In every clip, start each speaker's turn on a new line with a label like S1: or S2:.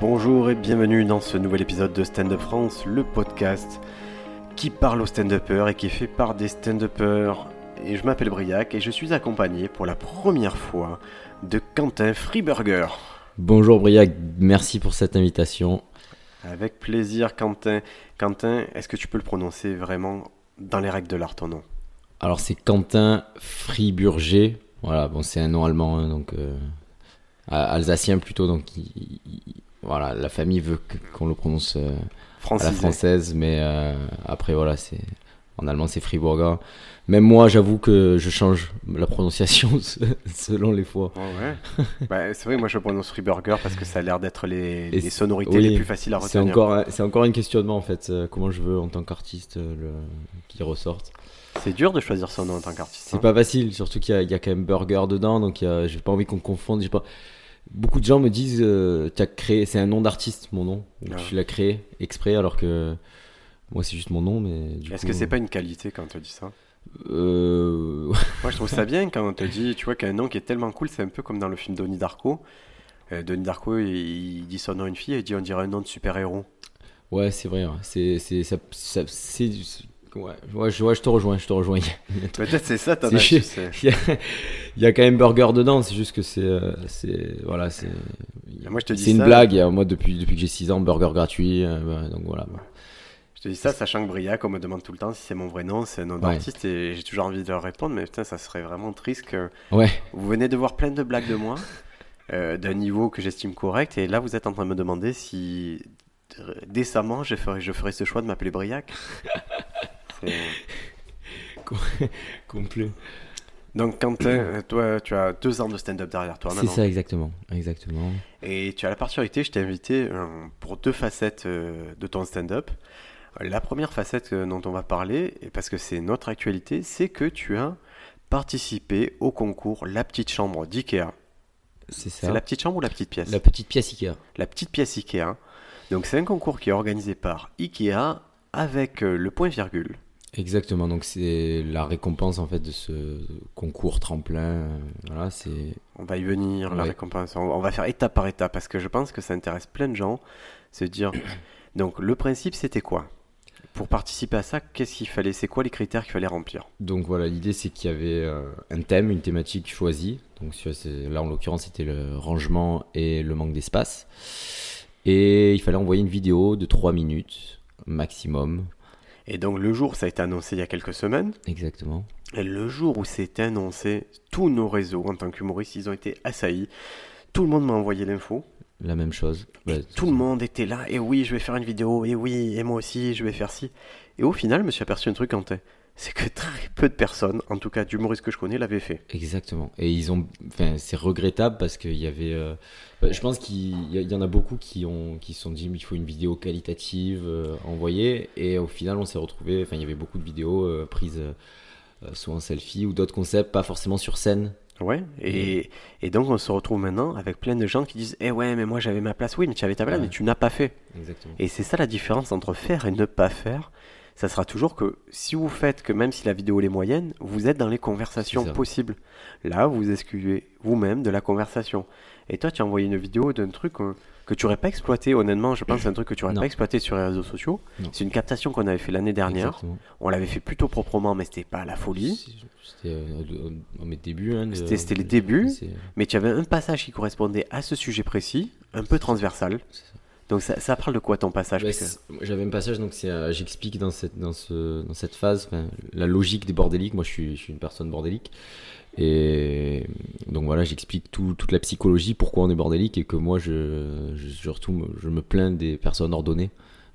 S1: Bonjour et bienvenue dans ce nouvel épisode de Stand Up France, le podcast qui parle aux stand-uppers et qui est fait par des stand-uppers. Et je m'appelle Briac et je suis accompagné pour la première fois de Quentin Freeburger.
S2: Bonjour Briac, merci pour cette invitation.
S1: Avec plaisir Quentin. Quentin, est-ce que tu peux le prononcer vraiment dans les règles de l'art ton nom?
S2: Alors c'est Quentin Friburger. Voilà, bon c'est un nom allemand, hein, donc euh, alsacien plutôt, donc il- il- voilà, la famille veut qu'on le prononce euh, à la française, mais euh, après voilà, c'est en allemand c'est Friburger. Même moi, j'avoue que je change la prononciation selon les fois.
S1: Ouais, ouais. Bah, c'est vrai, moi je prononce Freeburger parce que ça a l'air d'être les, les
S2: c'est-
S1: sonorités
S2: oui,
S1: les plus faciles à
S2: C'est
S1: retenir.
S2: encore, un- c'est encore un questionnement en fait, euh, comment je veux en tant qu'artiste euh, le, qu'il ressorte.
S1: C'est dur de choisir son nom en tant qu'artiste.
S2: C'est
S1: hein.
S2: pas facile, surtout qu'il y, a- il y a quand même burger dedans, donc il y a- j'ai pas envie qu'on confonde. j'ai Pas... Beaucoup de gens me disent, euh, as créé, c'est un nom d'artiste, mon nom.
S1: Ah.
S2: Tu l'as créé exprès, alors que moi c'est juste mon nom, mais
S1: Est-ce que c'est pas une qualité quand on te dit ça
S2: euh,
S1: Moi je trouve ça bien quand on te dit, tu vois, qu'un nom qui est tellement cool, c'est un peu comme dans le film Donnie Darko. Euh, Donnie Darko, il, il dit son nom à une fille et il dit on dirait un nom de super-héros.
S2: Ouais, c'est vrai. C'est, c'est, ça, ouais, ouais, je, ouais, je te rejoins, je te rejoins.
S1: Peut-être c'est ça,
S2: c'est- Il y, a, il y a quand même burger dedans, c'est juste que c'est, euh, c'est, voilà, c'est,
S1: Moi, je te dis
S2: c'est une
S1: ça.
S2: blague. a- Moi, depuis, depuis que j'ai 6 ans, burger gratuit, euh, bah, donc voilà.
S1: Je te dis ça, sachant que Briac, on me demande tout le temps si c'est mon vrai nom, c'est un nom
S2: Ouais.
S1: d'artiste et j'ai toujours envie de leur répondre, mais putain, ça serait vraiment triste que
S2: Ouais.
S1: vous venez de voir plein de blagues de moi, euh, d'un niveau que j'estime correct, et là vous êtes en train de me demander si euh, décemment je ferai, je ferai ce choix de m'appeler Briac.
S2: Complet.
S1: Donc Quentin, euh, toi tu as deux ans de stand-up derrière toi
S2: C'est ça, exactement. Exactement.
S1: Et tu as la particularité, je t'ai invité euh, pour deux facettes euh, de ton stand-up. La première facette dont on va parler, parce que c'est notre actualité, c'est que tu as participé au concours La Petite Chambre d'IKEA.
S2: C'est ça.
S1: C'est la petite chambre ou la petite pièce?
S2: La petite pièce Ikea.
S1: La petite pièce IKEA. Donc c'est un concours qui est organisé par IKEA avec le point virgule.
S2: Exactement. Donc c'est la récompense en fait de ce concours tremplin. euh, Voilà, c'est.
S1: On va y venir, la récompense. On va faire étape par étape parce que je pense que ça intéresse plein de gens. Se dire. Donc le principe c'était quoi? Pour participer à ça, qu'est-ce qu'il fallait? C'est quoi les critères qu'il fallait remplir?
S2: Donc voilà, l'idée c'est qu'il y avait euh, un thème, une thématique choisie. Donc là en l'occurrence c'était le rangement et le manque d'espace. Et il fallait envoyer une vidéo de 3 minutes maximum.
S1: Et donc le jour, ça a été annoncé il y a quelques semaines.
S2: Exactement.
S1: Et le jour où c'était annoncé, tous nos réseaux en tant qu'humoristes, ils ont été assaillis. Tout le monde m'a envoyé l'info.
S2: La même chose. Bah,
S1: Tout le monde était là. Et oui, je vais faire une vidéo. Et oui, et moi aussi, je vais faire ci. Et au final, je me suis aperçu un truc, Quentin. C'est que très peu de personnes, en tout cas d'humoristes que je connais, l'avaient fait.
S2: Exactement. Et ils ont, enfin, c'est regrettable parce qu'il y avait, euh, je pense qu'il y, en a beaucoup qui ont, qui se sont dit, il faut une vidéo qualitative euh, envoyée. Et au final, on s'est retrouvé, enfin, il y avait beaucoup de vidéos euh, prises, soit en selfie ou d'autres concepts, pas forcément sur scène.
S1: Ouais. Et, et donc, on se retrouve maintenant avec plein de gens qui disent Eh ouais, mais moi j'avais ma place. Oui, mais tu avais ta place,
S2: Ouais.
S1: mais tu n'as pas fait.
S2: Exactement.
S1: Et c'est ça la différence entre faire et ne pas faire. Ça sera toujours que si vous faites que même si la vidéo est moyenne, vous êtes dans les conversations possibles. Là, vous excluez vous-même de la conversation. Et toi, tu as envoyé une vidéo d'un truc euh, que tu n'aurais pas exploité. Honnêtement, je pense que c'est un truc que tu n'aurais pas exploité sur les réseaux sociaux. C'est une captation qu'on avait fait l'année dernière.
S2: Exactement.
S1: On l'avait fait plutôt proprement, mais c'était pas la folie.
S2: C'était euh, mes débuts. hein,
S1: C'était- les débuts. Mais tu avais un passage qui correspondait à ce sujet précis, un peu transversal.
S2: c'est ça.
S1: Donc ça, ça parle de quoi ton passage
S2: Ouais, c'est- J'avais un passage, donc euh, j'explique dans cette, dans, ce, dans cette phase la logique des bordéliques. Moi, je suis, je suis une personne bordélique. Et donc voilà, j'explique tout- toute la psychologie, pourquoi on est bordélique et que moi, je, je- surtout, me- je me plains des personnes ordonnées.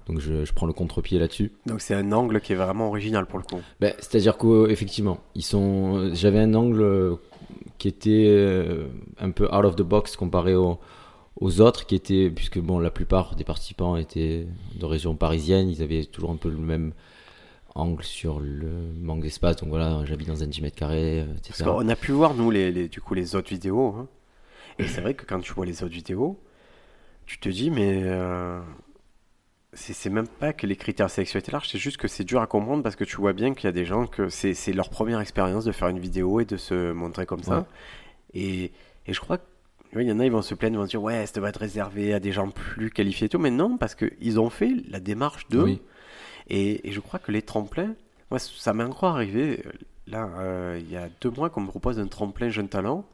S2: Donc je, je prends le contre-pied là-dessus.
S1: Donc c'est un angle qui est vraiment original pour le coup.
S2: Ben, C'est-à-dire qu'effectivement, ils sont. J'avais un angle qui était euh, un peu out of the box comparé aux, aux autres, qui étaient puisque bon, la plupart des participants étaient de région parisienne, ils avaient toujours un peu le même angle sur le manque d'espace. Donc voilà, j'habite dans un 10 mètres carrés,
S1: Parce
S2: etc.
S1: qu'on a pu voir, nous, les, les- du coup, les autres vidéos. hein. Et c'est vrai que quand tu vois les autres vidéos, tu te dis, mais euh, c'est même pas que les critères de sélection étaient larges, c'est juste que c'est dur à comprendre parce que tu vois bien qu'il y a des gens que c'est leur première expérience de faire une vidéo et de se montrer comme ça. Et, et je crois que il y en a, ils vont se plaindre, ils vont se dire ouais, ça devrait être réservé à des gens plus qualifiés et tout, mais non, parce qu'ils ont fait la démarche de.
S2: Oui.
S1: Et, et je crois que les tremplins, moi, ça m'est encore arrivé. Là, euh, il y a deux mois qu'on me propose un tremplin jeune talent,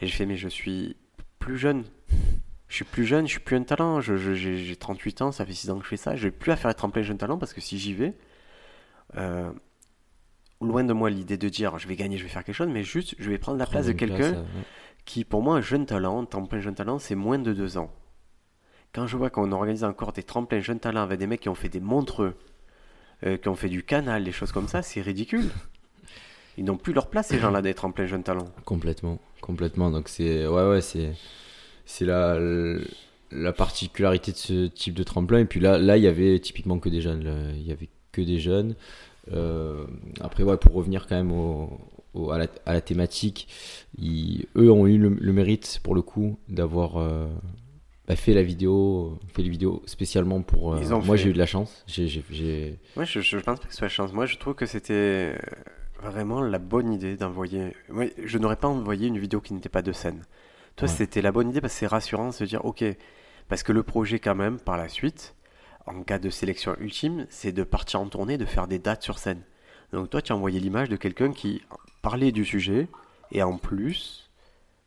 S1: et je fais mais je suis plus jeune. Je suis plus jeune, je suis plus un talent. Je, je- j'ai, j'ai 38 ans, ça fait 6 ans que je fais ça. Je vais plus à faire les tremplins jeune talent parce que si j'y vais, euh, loin de moi l'idée de dire je vais gagner, je vais faire quelque chose, mais juste je vais prendre la place de quelqu'un
S2: euh, ouais.
S1: Qui, pour moi, un jeune talent, tremplin jeune talent, c'est moins de deux ans. Quand je vois qu'on organise encore des tremplins jeunes talents avec des mecs qui ont fait des montreux, euh, qui ont fait du canal, des choses comme ça, c'est ridicule. Ils n'ont plus leur place, ces gens-là, des tremplins jeunes talents.
S2: Complètement, complètement. Donc c'est ouais ouais c'est c'est la la particularité de ce type de tremplin. Et puis là là il y avait typiquement que des jeunes. Il y avait que des jeunes. Euh, après ouais pour revenir quand même au, au- à, la, à la thématique, ils- eux ont eu le, le mérite pour le coup d'avoir euh, bah, fait la vidéo, fait les vidéos spécialement pour. euh, moi j'ai eu de la chance.
S1: Moi, je, je pense pas que ce soit chance. Moi, je trouve que c'était euh, vraiment la bonne idée d'envoyer. Moi, je n'aurais pas envoyé une vidéo qui n'était pas de scène. Toi,
S2: Ouais.
S1: c'était la bonne idée parce que c'est rassurant de se dire, ok, parce que le projet, quand même, par la suite, en cas de sélection ultime, c'est de partir en tournée, de faire des dates sur scène. Donc, toi, tu as envoyé l'image de quelqu'un qui parlait du sujet et en plus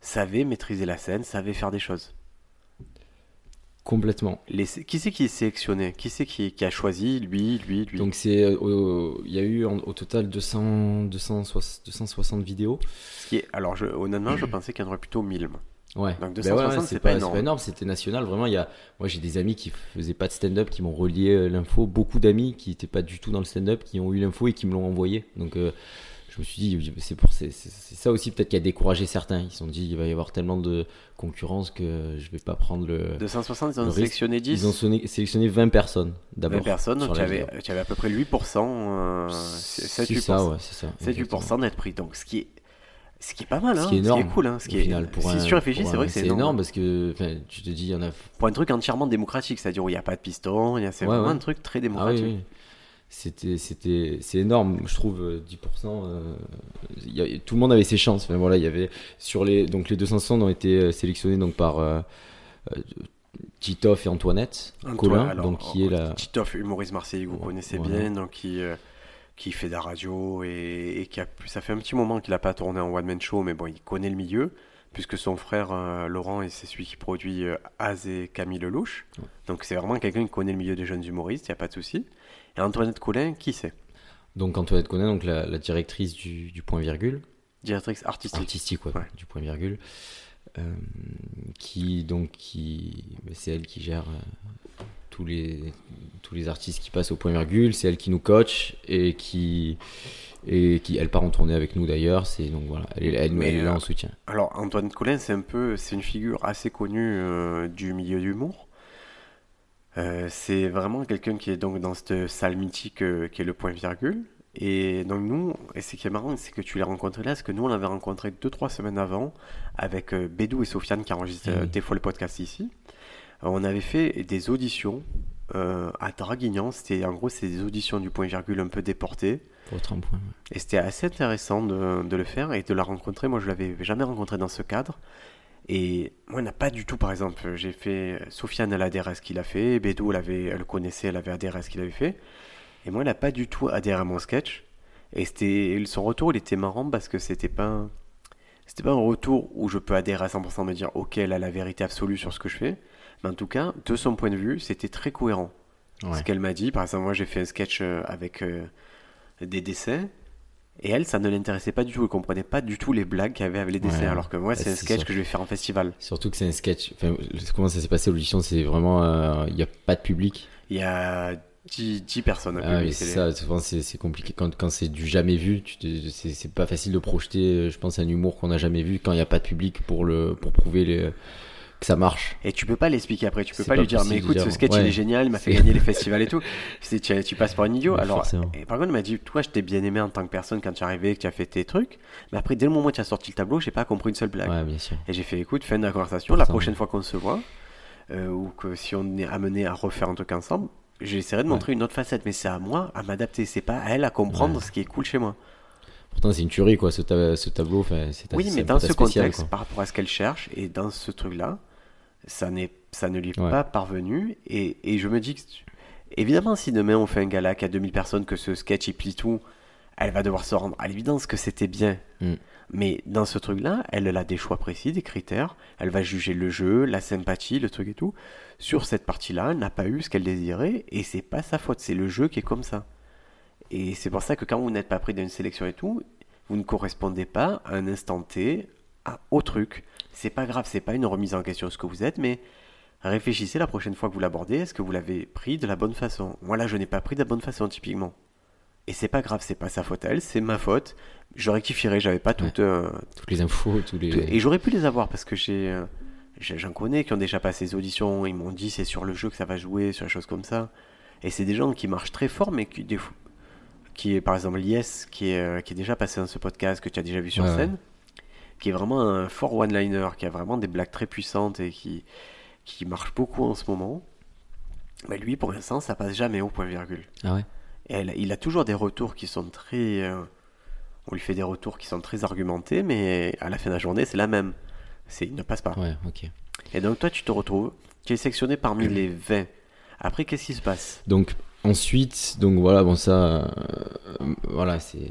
S1: savait maîtriser la scène, savait faire des choses.
S2: complètement.
S1: Les- Qui c'est qui est sélectionné? Qui c'est qui, qui a choisi Lui, lui, lui?
S2: Donc c'est euh, il y a eu en- au total 200 260 260 vidéos.
S1: Ce qui est... Alors, je... honnêtement, je pensais qu'il y en aurait plutôt 1000. moi.
S2: Ouais.
S1: Donc
S2: Ben
S1: 260,
S2: ouais, ouais,
S1: c'est pas
S2: pas,
S1: énorme.
S2: c'était national. Vraiment, il y a, moi j'ai des amis qui faisaient pas de stand-up, qui m'ont relié euh, l'info. Beaucoup d'amis qui étaient pas du tout dans le stand-up, qui ont eu l'info et qui me l'ont envoyé. Donc euh, je me suis dit, c'est pour, c'est, ça aussi peut-être qui a découragé certains. Ils se sont dit, il va y avoir tellement de concurrence que je vais pas prendre le.
S1: 260, ils
S2: Le
S1: ont sélectionné 10.
S2: Ils ont sonné- sélectionné 20 personnes d'abord.
S1: 20 personnes, donc tu avais, tu avais à peu près 8%, euh,
S2: C'est
S1: 7-8%,
S2: ça, ouais, c'est ça. exactement.
S1: 7-8% d'être pris. Donc ce qui est, ce qui est pas mal, hein,
S2: Ce qui est énorme.
S1: cool. Hein, ce qui est,
S2: final, pour
S1: si
S2: un-
S1: tu réfléchis, c'est vrai que c'est énorme.
S2: parce que tu te dis, il y en a
S1: Pour un truc entièrement démocratique, c'est-à-dire où il n'y a pas de piston, il y a- c'est
S2: Ouais,
S1: vraiment
S2: ouais.
S1: un truc très
S2: Ah oui,
S1: démocratique.
S2: oui. C'était, c'était, c'est énorme, je trouve, euh, 10%. euh, y a- tout le monde avait ses chances. Enfin, voilà, il y avait sur les, donc les 260 ont été euh, sélectionnés donc par euh, euh, Titoff et Antoinette
S1: Antoine,
S2: Colin,
S1: alors,
S2: donc qui est la,
S1: Titoff, humoriste marseillais que vous
S2: Ouais,
S1: connaissez bien, donc qui, euh, qui fait de la radio et, et qui a, ça fait un petit moment qu'il n'a pas tourné en one man show, mais bon, il connaît le milieu, puisque son frère euh, Laurent, c'est celui qui produit euh, Az et Camille Lelouch.
S2: Ouais.
S1: Donc c'est vraiment quelqu'un qui connaît le milieu des jeunes humoristes, il n'y a pas de souci. Et Antoinette Colin, qui c'est?
S2: Donc Antoinette Colin, donc la, la directrice du, du point virgule.
S1: Directrice artistique.
S2: artistique ouais,
S1: Ouais.
S2: du point virgule euh, qui donc qui mais c'est elle qui gère tous les tous les artistes qui passent au point virgule c'est elle qui nous coach et qui et qui elle part en tournée avec nous d'ailleurs c'est donc voilà elle, elle, elle est là
S1: euh,
S2: en soutien
S1: Alors Antoinette Colin, c'est un peu, c'est une figure assez connue euh, du milieu d'humour. Euh, c'est vraiment quelqu'un qui est donc dans cette salle mythique euh, qui est le point virgule. Et donc nous, et ce qui est marrant, c'est que tu l'as rencontré là, parce que nous on l'avait rencontré deux trois semaines avant avec Bédou et Sofiane qui enregistrent
S2: oui.
S1: des fois le podcast ici. On avait fait des auditions à Draguignan. C'était en gros c'est des auditions du point virgule un peu déportées.
S2: Pour être en point ouais.
S1: Et c'était assez intéressant de, de le faire et de la rencontrer. Moi, je l'avais jamais rencontré dans ce cadre. Et moi, on n'a pas du tout, par exemple, j'ai fait. Sofiane, elle adhère à ce qu'il a fait. Bédou, elle, avait, elle le connaissait, elle avait adhéré à ce qu'il avait fait. Et moi, elle n'a pas du tout adhéré à mon sketch. Et c'était son retour, il était marrant parce que c'était pas. C'était pas un retour où je peux adhérer à 100% me dire, ok, elle a la vérité absolue sur ce que je fais. Mais en tout cas, de son point de vue, c'était très cohérent
S2: Ouais.
S1: ce qu'elle m'a dit. Par exemple, moi, j'ai fait un sketch euh, avec euh, des dessins. Et elle, ça ne l'intéressait pas du tout. Elle comprenait pas du tout les blagues qu'il y avait avec les dessins.
S2: Ouais.
S1: Alors que moi, c'est
S2: Bah,
S1: un
S2: c'est
S1: sketch
S2: sûr.
S1: que je vais faire en festival.
S2: surtout que c'est un sketch enfin, comment ça s'est passé l'audition c'est vraiment euh, il n'y a pas de public
S1: Il y a 10, 10 personnes.
S2: Ah c'est
S1: c'est
S2: ça, souvent c'est c'est compliqué quand, quand c'est du jamais vu, c'est c'est pas facile de projeter, euh, je pense, un humour qu'on n'a jamais vu quand il n'y a pas de public pour, le, pour prouver les- que ça marche.
S1: Et tu peux pas l'expliquer après. Tu peux pas,
S2: pas
S1: lui dire, mais écoute, ce sketch, il est génial, il m'a fait gagner les festivals et tout. Tu, tu passes pour un idiot.
S2: Ouais,
S1: Alors, et par contre, elle m'a dit, toi, je t'ai bien aimé en tant que personne quand tu es arrivé, que tu as fait tes trucs. Mais après, dès le moment où tu as sorti le tableau, j'ai pas compris une seule blague.
S2: Ouais, bien sûr.
S1: Et j'ai fait, écoute, fin de la conversation, la prochaine fois qu'on se voit, euh, ou que si on est amené à refaire un truc ensemble, j'essaierai de montrer une autre facette. Mais c'est à moi à m'adapter, c'est pas à elle à comprendre ce qui est cool chez moi.
S2: Pourtant, c'est une tuerie, quoi, ce, ce tableau. Enfin,
S1: Oui, mais dans ce contexte, par rapport à ce qu'elle cherche, et dans ce truc-là, ça, ça ne lui est
S2: Ouais.
S1: pas parvenu. Et, et je me dis que, évidemment, si demain on fait un gala qui a 2000 personnes, que ce sketch il plie tout, elle va devoir se rendre à l'évidence que c'était bien.
S2: Mm.
S1: Mais dans ce truc-là, elle a des choix précis, des critères. Elle va juger le jeu, la sympathie, le truc et tout. Sur cette partie-là, elle n'a pas eu ce qu'elle désirait, et c'est pas sa faute. C'est le jeu qui est comme ça. Et c'est pour ça que quand vous n'êtes pas pris d'une sélection et tout, vous ne correspondez pas à un instant T à, au truc. C'est pas grave, c'est pas une remise en question de ce que vous êtes, mais réfléchissez la prochaine fois que vous l'abordez, est-ce que vous l'avez pris de la bonne façon? Moi là, je n'ai pas pris de la bonne façon, typiquement. Et c'est pas grave, c'est pas sa faute à elle, c'est ma faute. Je rectifierai, j'avais pas toutes. euh,
S2: Toutes les infos, tous les.
S1: Et j'aurais pu les avoir parce que j'ai. euh, J'en connais qui ont déjà passé les auditions, ils m'ont dit c'est sur le jeu que ça va jouer, sur des choses comme ça. Et c'est des gens qui marchent très fort, mais qui, des fois- qui est par exemple Lies, qui est, euh, qui est déjà passé dans ce podcast, que tu as déjà vu sur
S2: ouais.
S1: scène, qui est vraiment un fort one-liner, qui a vraiment des blagues très puissantes et qui, qui marche beaucoup en ce moment. Mais lui, pour l'instant, ça passe jamais au point virgule.
S2: Ah ouais?
S1: Et elle- il a toujours des retours qui sont très. euh, on lui fait des retours qui sont très argumentés, mais à la fin de la journée, c'est la même. C'est, il ne passe pas.
S2: Ouais, ok.
S1: Et donc, toi, tu te retrouves, tu es sectionné parmi les 20. Après, qu'est-ce qui se passe?
S2: Donc ensuite, donc voilà, bon ça, euh, voilà, c'est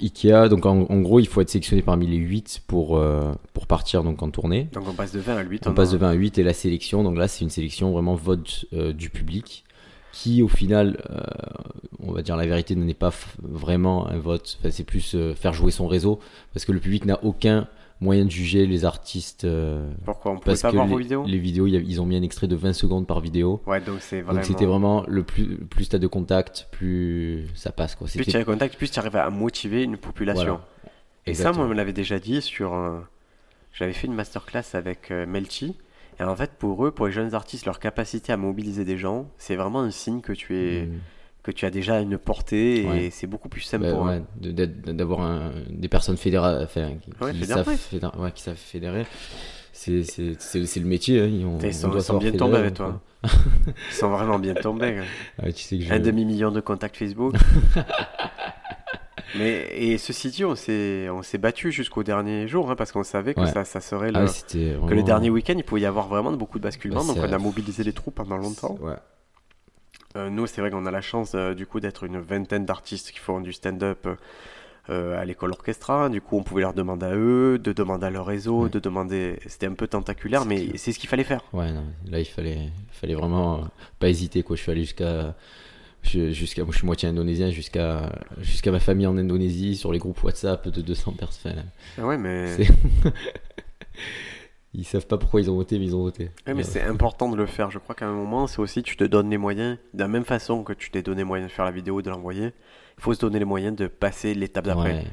S2: Ikea. Donc en, en gros, il faut être sélectionné parmi les 8 pour, euh, pour partir donc en tournée.
S1: Donc, on passe de 20 à 8.
S2: On passe de 20 à 8 et la sélection, donc là c'est une sélection vraiment vote euh, du public qui au final, euh, on va dire la vérité, n'est pas vraiment un vote, Enfin, c'est plus euh, faire jouer son réseau parce que le public n'a aucun moyen de juger les artistes euh,
S1: Pourquoi On
S2: parce
S1: pas
S2: que
S1: voir
S2: les,
S1: vos vidéos
S2: les vidéos, il y a- ils ont mis un extrait de 20 secondes par vidéo.
S1: Ouais, donc c'est vraiment.
S2: Donc c'était vraiment le plus plus t'as de contact, plus ça passe quoi.
S1: Plus
S2: C'était
S1: tu as contact, plus tu arrives à motiver une population.
S2: Voilà.
S1: Et ça, moi, on me l'avait déjà dit sur. euh, J'avais fait une masterclass avec euh, Melchi. Et en fait, pour eux, pour les jeunes artistes, leur capacité à mobiliser des gens, c'est vraiment un signe que tu es,
S2: Mm.
S1: Que tu as déjà une portée et
S2: Ouais.
S1: c'est beaucoup plus simple
S2: Bah,
S1: pour
S2: ouais, d'avoir un- des personnes fédérales, enfin, qui,
S1: Ouais,
S2: qui
S1: fédérées.
S2: savent, fédérer- ouais, qui savent fédérer. C'est le métier. hein, ils ont-
S1: Ils sont-
S2: on doit
S1: ils sont
S2: savoir
S1: bien tombés avec toi. Ils sont vraiment bien tombés.
S2: tu sais que je-
S1: Un demi-million de contacts Facebook. Mais, et ceci dit, on s'est, on s'est battu jusqu'au dernier jour hein, parce qu'on savait que
S2: Ouais.
S1: ça, ça serait le,
S2: Ah c'était
S1: que le dernier week-end, il pouvait y avoir vraiment beaucoup de basculements.
S2: Bah,
S1: donc on a mobilisé les troupes pendant longtemps.
S2: Ouais.
S1: Euh, nous, c'est vrai qu'on a la chance euh, du coup d'être une vingtaine d'artistes qui font du stand-up euh, à l'école orchestra. Du coup, on pouvait leur demander à eux, de demander à leur réseau,
S2: Ouais.
S1: de demander. C'était un peu tentaculaire, mais c'est ce qu'il fallait faire.
S2: Ouais, non, là il fallait, fallait vraiment pas hésiter quoi. Je suis allé jusqu'à, je- jusqu'à, je suis moitié indonésien, jusqu'à, jusqu'à ma famille en Indonésie sur les groupes WhatsApp de 200 personnes.
S1: Ah ouais, mais,
S2: Ils savent pas pourquoi ils ont voté, mais ils ont voté.
S1: ouais, mais c'est important de le faire. Je crois qu'à un moment, c'est aussi tu te donnes les moyens. De la même façon que tu t'es donné les moyens de faire la vidéo, de l'envoyer, il faut se donner les moyens de passer l'étape d'après.
S2: Ouais.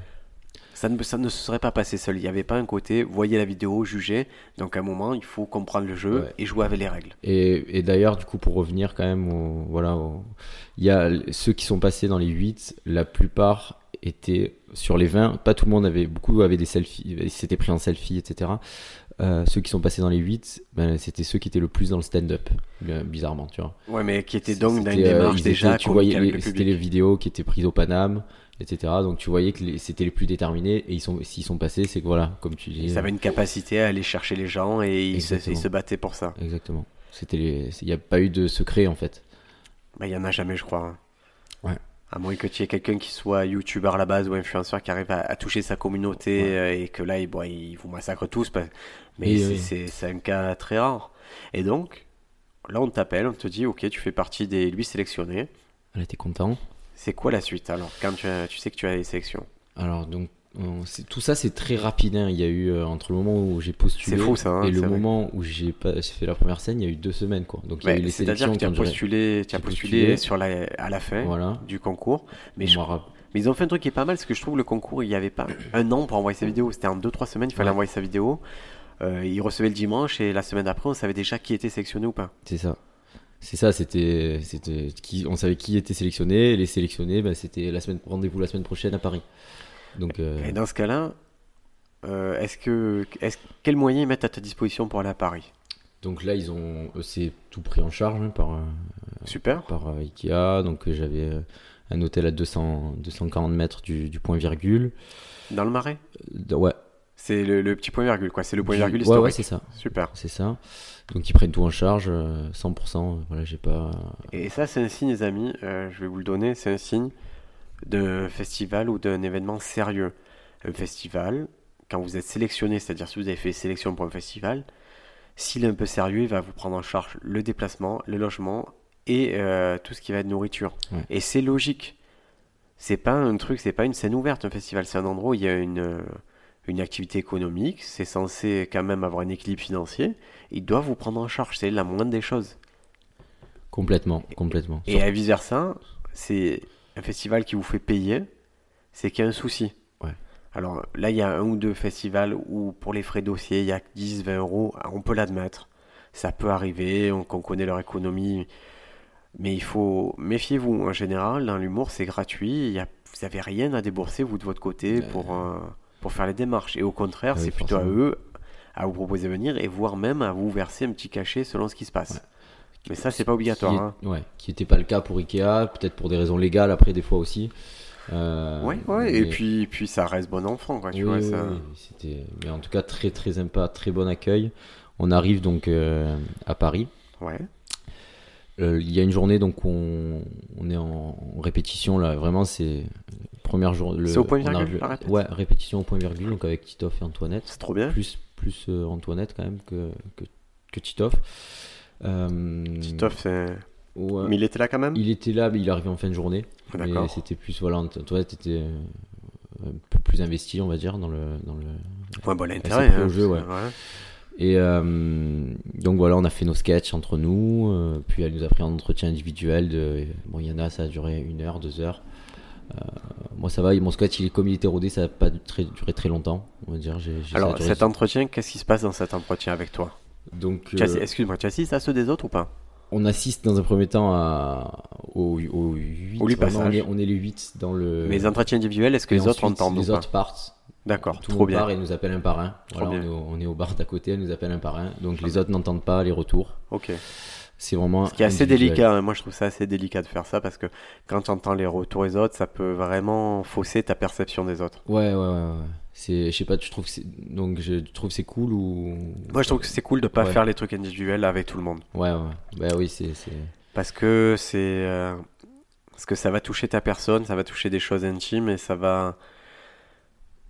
S1: Ça, ne, ça ne se serait pas passé seul. Il n'y avait pas un côté, voyez la vidéo, jugez. Donc à un moment, il faut comprendre le jeu
S2: Ouais.
S1: et jouer avec les règles.
S2: Et, et d'ailleurs, du coup, pour revenir quand même, au, voilà, au- il y a ceux qui sont passés dans les 8, la plupart étaient sur les 20. Pas tout le monde avait, beaucoup avaient des selfies, ils s'étaient pris en selfie, etc. Euh, ceux qui sont passés dans les 8, ben, c'était ceux qui étaient le plus dans le stand-up, bizarrement, tu vois.
S1: Ouais, mais qui était donc dans une
S2: euh,
S1: démarche déjà
S2: étaient- tu voyais,
S1: avec
S2: les-
S1: le
S2: c'était les vidéos qui étaient prises au Paname, etc. Donc tu voyais que les- c'était les plus déterminés et ils sont, s'ils sont passés, c'est que voilà, comme tu dis.
S1: Ils avaient une capacité à aller chercher les gens et ils se,
S2: Exactement.
S1: ils se battaient pour ça.
S2: Exactement. C'était il n'y a pas eu de secret en fait.
S1: Bah, il y en a jamais, je crois. hein.
S2: Ouais.
S1: À moins que tu aies quelqu'un qui soit youtubeur à la base ou influenceur qui arrive à, à toucher sa communauté
S2: Ouais.
S1: euh, et que là, il, bon, il vous massacre tous. parce- Mais
S2: Oui,
S1: c'est-
S2: oui.
S1: un cas très rare. Et donc, là, on t'appelle, on te dit, ok, tu fais partie des lui sélectionnés.
S2: Elle était content.
S1: C'est quoi la suite alors quand tu, as- tu sais que tu as les sélections?
S2: Alors donc tout ça c'est très rapide. hein. Il y a eu euh, entre le moment où j'ai postulé
S1: C'est fou, ça, hein,
S2: et le
S1: vrai.
S2: moment où j'ai fait la première scène, il y a eu deux semaines quoi. Donc il y a
S1: Ouais,
S2: eu les
S1: C'est-à-dire
S2: sélections
S1: que tu as postulé, tu as postulé, sur la, à la fin
S2: Voilà.
S1: du concours. Mais, je- ils ont fait un truc qui est pas mal, parce que je trouve le concours, il n'y avait pas un an pour envoyer sa vidéo. C'était en 2-3 semaines, il fallait
S2: Ouais.
S1: envoyer sa vidéo. Euh, il recevait le dimanche et la semaine d'après, on savait déjà qui était sélectionné ou pas.
S2: C'est ça. C'est ça, c'était c'était qui on savait qui était sélectionné et les sélectionnés ben, c'était la semaine rendez-vous la semaine prochaine à Paris. Donc euh,
S1: Et dans ce cas-là, euh, est-ce que, est quel moyen ils mettent à ta disposition pour aller à Paris?
S2: Donc là ils ont eux, c'est tout pris en charge hein, par euh,
S1: Super.
S2: par euh, Ikea. Donc euh, j'avais euh, un hôtel à 200, 240 mètres du, du point virgule.
S1: Dans le marais?
S2: Euh, ouais,
S1: C'est le, le petit point virgule, quoi. C'est le point virgule
S2: ouais,
S1: historique.
S2: ouais, c'est ça.
S1: Super.
S2: C'est ça. Donc ils prennent tout en charge, euh, 100%. Voilà, j'ai pas.
S1: Et ça, c'est un signe, les amis, euh, je vais vous le donner, c'est un signe d'un festival ou d'un événement sérieux. Un festival, quand vous êtes sélectionné, c'est-à-dire si vous avez fait sélection pour un festival, s'il est un peu sérieux, il va vous prendre en charge le déplacement, le logement et euh, tout ce qui va être nourriture.
S2: Ouais.
S1: Et c'est logique. C'est pas un truc, c'est pas une scène ouverte, un festival, c'est un endroit où il y a une, euh, une activité économique, c'est censé quand même avoir un équilibre financier, ils doivent vous prendre en charge, c'est la moindre des choses.
S2: Complètement, complètement.
S1: Et à vice versa, c'est un festival qui vous fait payer, c'est qu'il y a un souci.
S2: Ouais.
S1: Alors là, il y a un ou deux festivals où pour les frais dossiers, il y a 10, 20 euros, on peut l'admettre. Ça peut arriver, on, connaît leur économie. Mais il faut méfiez-vous. En général, dans l'humour, c'est gratuit. Il y a, vous n'avez rien à débourser, vous, de votre côté, pour, euh, pour faire les démarches. Et au contraire,
S2: Ah
S1: c'est plutôt à eux à vous proposer de venir et voire même à vous verser un petit cachet selon ce qui se passe. Mais ça, c'est pas obligatoire.
S2: Qui, est-
S1: hein.
S2: ouais, qui était pas le cas pour Ikea, peut-être pour des raisons légales après des fois aussi. Euh,
S1: Ouais, ouais, et puis, puis ça reste bon enfant, quoi, tu
S2: Oui,
S1: vois.
S2: oui,
S1: ça...
S2: oui, mais en tout cas très très sympa, très bon accueil. On arrive donc euh, à Paris.
S1: Ouais,
S2: Euh, il y a une journée donc on, on est en, en répétition là, vraiment c'est première journée.
S1: C'est au point
S2: a
S1: virgule, répète
S2: Ouais, répétition au point virgule donc avec Titoff et Antoinette.
S1: c'est trop bien.
S2: Plus plus euh, Antoinette quand même que que, que Titoff. Euh,
S1: Titoff, c'est...
S2: ouais.
S1: Mais il était là quand même
S2: Il était là, mais il est arrivé en fin de journée. Mais
S1: D'accord.
S2: c'était plus voilà, Antoinette était euh, un peu plus investi on va dire dans le dans le
S1: Ouais, bon,
S2: Elle
S1: l'intérêt. hein,
S2: jeu, ouais. Et euh, donc voilà, on a fait nos sketchs entre nous. euh, puis elle nous a pris un entretien individuel. De, bon, il y en a, ça a duré une heure, deux heures. Euh, moi, ça va. Mon sketch, il comme il était rodé, ça n'a pas très, duré très longtemps. On va dire.
S1: Alors, cet entretien, qu'est-ce qui se passe dans cet entretien avec toi?
S2: Donc, euh,
S1: Excuse-moi, tu assistes à ceux des autres ou pas?
S2: on assiste dans un premier temps à, au, au 8.
S1: Au
S2: on, est, on est les 8 dans le.
S1: Mais les entretiens individuels, est-ce que
S2: et
S1: les autres entendent
S2: Les
S1: ou pas
S2: autres partent.
S1: D'accord, trop bien.
S2: et nous appelle un par un. Voilà, on, est au, on est au bar d'à côté, elle nous appelle un par un. Donc les autres n'entendent pas les retours.
S1: Ok.
S2: C'est vraiment.
S1: Ce qui est assez délicat, hein. moi je trouve ça assez délicat de faire ça parce que quand tu entends les retours des autres, ça peut vraiment fausser ta perception des autres.
S2: Ouais, ouais, ouais. ouais. C'est, je sais pas, tu trouves que c'est, donc je tu trouves c'est cool ou?
S1: Moi je trouve que c'est cool de pas
S2: Ouais.
S1: faire les trucs individuels avec tout le monde.
S2: Ouais, ouais. Bah oui, c'est.
S1: Parce que c'est. euh, Parce que ça va toucher ta personne, ça va toucher des choses intimes et ça va.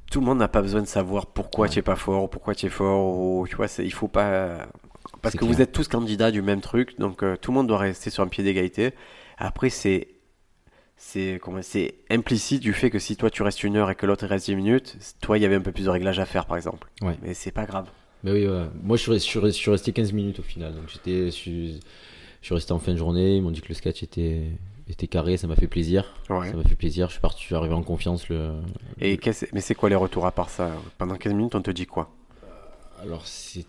S1: Tout le monde n'a pas besoin de savoir pourquoi
S2: Ouais.
S1: tu es pas fort ou pourquoi tu es fort ou tu vois, il faut pas. Parce que
S2: clair.
S1: vous êtes tous candidats du même truc, donc euh, tout le monde doit rester sur un pied d'égalité. Après, c'est. C'est c'est implicite du fait que si toi tu restes une heure et que l'autre il reste 10 minutes, toi il y avait un peu plus de réglage à faire par exemple.
S2: Ouais.
S1: Mais c'est pas grave.
S2: Bah oui, ouais. Moi, je suis, resté, je, suis resté, je suis resté 15 minutes au final. Donc j'étais, je suis, je suis resté en fin de journée. Ils m'ont dit que le sketch était, était carré. Ça m'a fait plaisir.
S1: Ouais.
S2: Ça m'a fait plaisir. Je suis parti, je suis arrivé en confiance. Le...
S1: Et mais c'est quoi les retours à part ça? Pendant 15 minutes, on te dit quoi?
S2: Alors, c'est.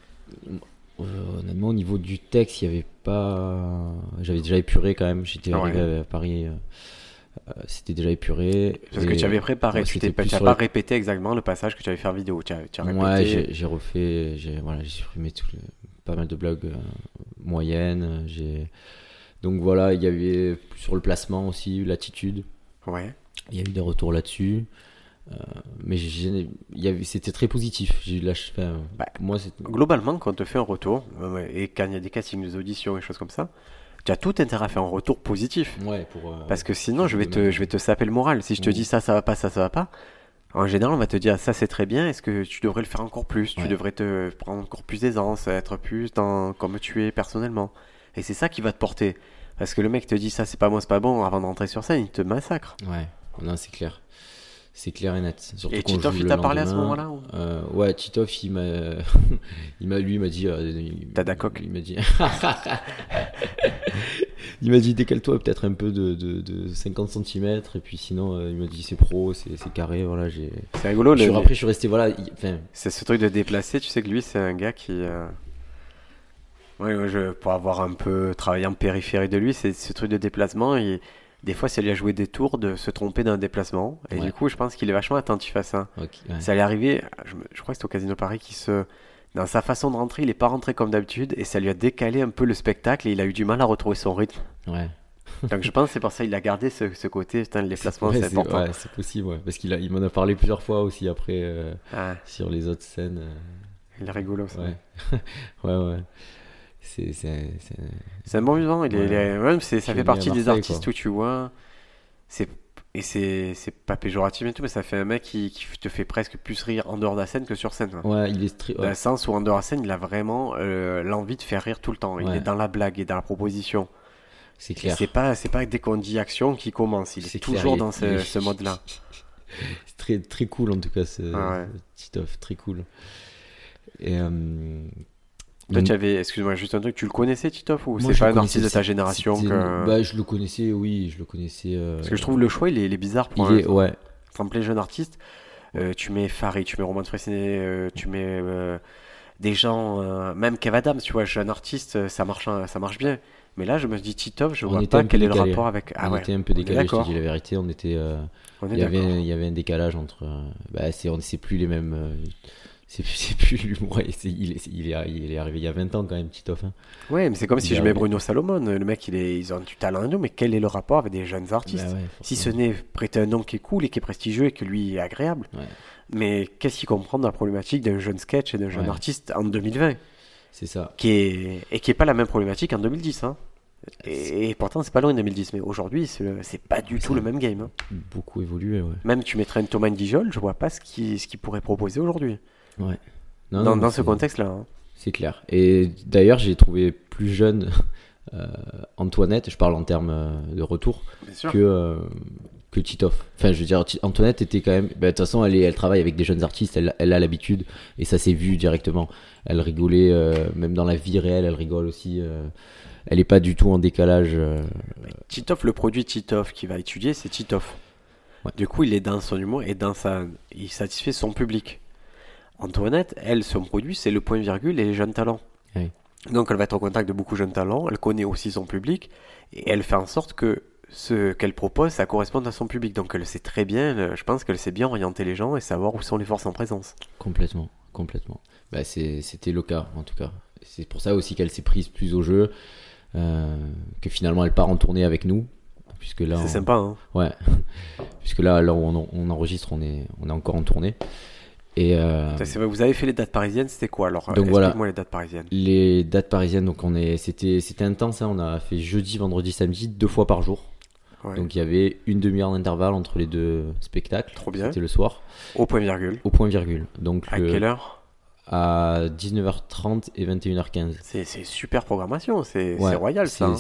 S2: euh, honnêtement, au niveau du texte, il n'y avait pas. J'avais déjà épuré quand même. J'étais
S1: Ah
S2: arrivé à Paris. Euh, C'était déjà épuré.
S1: Parce que tu avais préparé, tu t'es pas, répété exactement le passage que tu avais fait en vidéo. Tu as, tu as répété.
S2: Ouais, j'ai refait, j'ai voilà, supprimé tout le- pas mal de blogs euh, moyennes. Donc voilà, il y avait sur le placement aussi, l'attitude.
S1: Ouais.
S2: Il y a eu des retours là-dessus, Euh, mais c'était très positif. J'ai eu la, ch- enfin,
S1: Bah,
S2: moi,
S1: Globalement, quand on te fait un retour, euh, et quand il y a des castings, des auditions et choses comme ça, tu as tout intérêt à faire un retour positif.
S2: ouais pour. euh,
S1: Parce que sinon, je vais te, je vais te saper le moral. Si je te
S2: Mm.
S1: dis ça, ça va pas, ça, ça va pas. En général, on va te dire ça, c'est très bien. Est-ce que tu devrais le faire encore plus? Tu devrais te prendre encore plus d'aisance, être plus dans comme tu es personnellement. Et c'est ça qui va te porter. Parce que le mec te dit ça, c'est pas moi, c'est pas bon. Avant de rentrer sur scène, il te massacre.
S2: Ouais, non, c'est clair. C'est clair et net. Surtout
S1: Et
S2: joue
S1: il t'a parlé à ce moment-là ou
S2: Euh, ouais, Titoff, il m'a, il m'a, lui, il m'a dit. euh,
S1: T'as
S2: Il m'a dit. il m'a dit décale-toi peut-être un peu de, de, de 50 cm et puis sinon euh, il m'a dit c'est pro, c'est, c'est carré, voilà. J'ai.
S1: C'est rigolo.
S2: Je
S1: le-
S2: après je suis resté voilà. il- Enfin,
S1: C'est ce truc de déplacer, tu sais que lui, c'est un gars qui. euh, Ouais, ouais, je... pour avoir un peu travaillé en périphérie de lui, c'est ce truc de déplacement. Des fois, ça lui a joué des tours de se tromper d'un déplacement. Et
S2: Ouais.
S1: du coup, je pense qu'il est vachement attentif à ça.
S2: ouais.
S1: Ça allait arriver, je, me- je crois que c'était au Casino Paris, qui se. Dans sa façon de rentrer, il n'est pas rentré comme d'habitude. Et ça lui a décalé un peu le spectacle. Et il a eu du mal à retrouver son rythme.
S2: Ouais.
S1: Donc je pense que c'est pour ça qu'il a gardé ce, ce côté, putain, les placements,
S2: Ouais,
S1: c'est important.
S2: ouais, c'est possible, ouais. Parce qu'il il m'en a parlé plusieurs fois aussi après euh,
S1: Ah,
S2: sur les autres scènes. euh,
S1: il est rigolo, ça.
S2: ouais, ouais, ouais. C'est,
S1: un bon vivant, il est,
S2: Ouais.
S1: il est- ouais, ça fait partie des artistes
S2: quoi.
S1: où tu vois, c'est et c'est pas péjoratif et tout, mais ça fait un mec qui, qui te fait presque plus rire en dehors de la scène que sur scène. quoi.
S2: Ouais, il est.
S1: Dans le sens où en dehors de la scène, il a vraiment euh, l'envie de faire rire tout le temps. Il
S2: Ouais.
S1: est dans la blague et dans la proposition.
S2: c'est clair.
S1: C'est pas pas dès qu'on dit action qu'il commence. Il est, toujours dans ce, mode-là.
S2: C'est très, très cool en tout cas, ce
S1: Ah ouais.
S2: Titoff, très cool. Et. euh,
S1: Toi,
S2: donc-
S1: tu avais, excuse-moi, juste un truc, tu le connaissais, Titoff, ou c'est pas un artiste de ta génération que...
S2: Bah, je le connaissais, oui, je le connaissais. euh,
S1: Parce que je trouve le choix, il est, il est bizarre pour
S2: Il
S1: un
S2: est, ouais,
S1: exemple, les jeunes artistes. Euh, tu mets Farid, tu mets Roman Fressinet, euh, tu mets euh, des gens, euh, même Kev Adams, tu vois, jeune artiste, ça marche, ça marche bien. Mais là, je me dis Titoff, je
S2: On
S1: vois pas quel est le rapport avec. Ah
S2: on
S1: ouais,
S2: était un peu décalé, je te dis la vérité. On était,
S1: on
S2: il y avait,
S1: d'accord.
S2: il y avait un décalage entre. bah, on c'est plus les mêmes. c'est, plus l'humour. il, est, il, est, il est arrivé il y a 20 ans quand même, Titoff. hein.
S1: Ouais, mais c'est comme si je mets. Bruno Salomon. Le mec, il est, ils ont du talent, tout, mais quel est le rapport avec des jeunes artistes?
S2: Bah ouais,
S1: Si ce n'est prêter un nom qui est cool et qui est prestigieux et que lui est agréable.
S2: Ouais.
S1: Mais qu'est-ce qu'il comprend de la problématique d'un jeune sketch et d'un jeune
S2: Ouais.
S1: artiste en 2020
S2: C'est ça.
S1: qui est... Et qui est pas la même problématique en 2010. Hein. Et, et pourtant, c'est pas loin de 2010. Mais aujourd'hui, c'est pas du tout le même game. hein.
S2: Beaucoup évolué, ouais.
S1: Même tu mettrais un Thomas Dijol, je vois pas ce qu'il ce qu'il pourrait proposer aujourd'hui.
S2: Non,
S1: Dans,
S2: non,
S1: dans
S2: c'est-
S1: ce contexte-là. hein.
S2: C'est clair. Et d'ailleurs, j'ai trouvé plus jeune euh, Antoinette, je parle en termes euh, de retour, que, euh, que Titoff. Enfin, je veux dire, Antoinette était quand même. bah, De toute façon, elle, est- elle travaille avec des jeunes artistes, elle, elle a l'habitude, et ça s'est vu directement. Elle rigolait, euh, même dans la vie réelle, elle rigole aussi. euh, elle est pas du tout en décalage. euh,
S1: Titoff, le produit Titoff qu'il va étudier, c'est Titoff.
S2: Ouais.
S1: Du coup, il est dans son humour et dans sa... il satisfait son public. Antoinette, elle, son produit, c'est le point virgule et les jeunes talents.
S2: Oui.
S1: Donc, elle va être en contact de beaucoup de jeunes talents, elle connaît aussi son public et elle fait en sorte que ce qu'elle propose, ça corresponde à son public. Donc, elle sait très bien, euh, je pense qu'elle sait bien orienter les gens et savoir où sont les forces en présence.
S2: Complètement, complètement. Bah, C'était le cas, en tout cas. C'est pour ça aussi qu'elle s'est prise plus au jeu, euh, que finalement elle part en tournée avec nous. Puisque là,
S1: C'est
S2: on-
S1: sympa, hein
S2: Ouais, puisque là, là où on, on enregistre, on est, on est encore en tournée. Et euh,
S1: Ça, c'est vrai, Vous avez fait les dates parisiennes, c'était quoi alors
S2: Donc, voilà.
S1: Les dates parisiennes.
S2: les dates parisiennes, donc on est, c'était, c'était intense. hein, on a fait jeudi, vendredi, samedi, deux fois par jour.
S1: Ouais.
S2: Donc il y avait une demi-heure d'intervalle entre les deux spectacles.
S1: Trop bien.
S2: C'était le soir,
S1: Au point virgule.
S2: au point virgule. Donc
S1: À
S2: le-
S1: quelle heure?
S2: À 19h30 et 21h15.
S1: C'est c'est super programmation, c'est
S2: Ouais,
S1: royal ça. hein.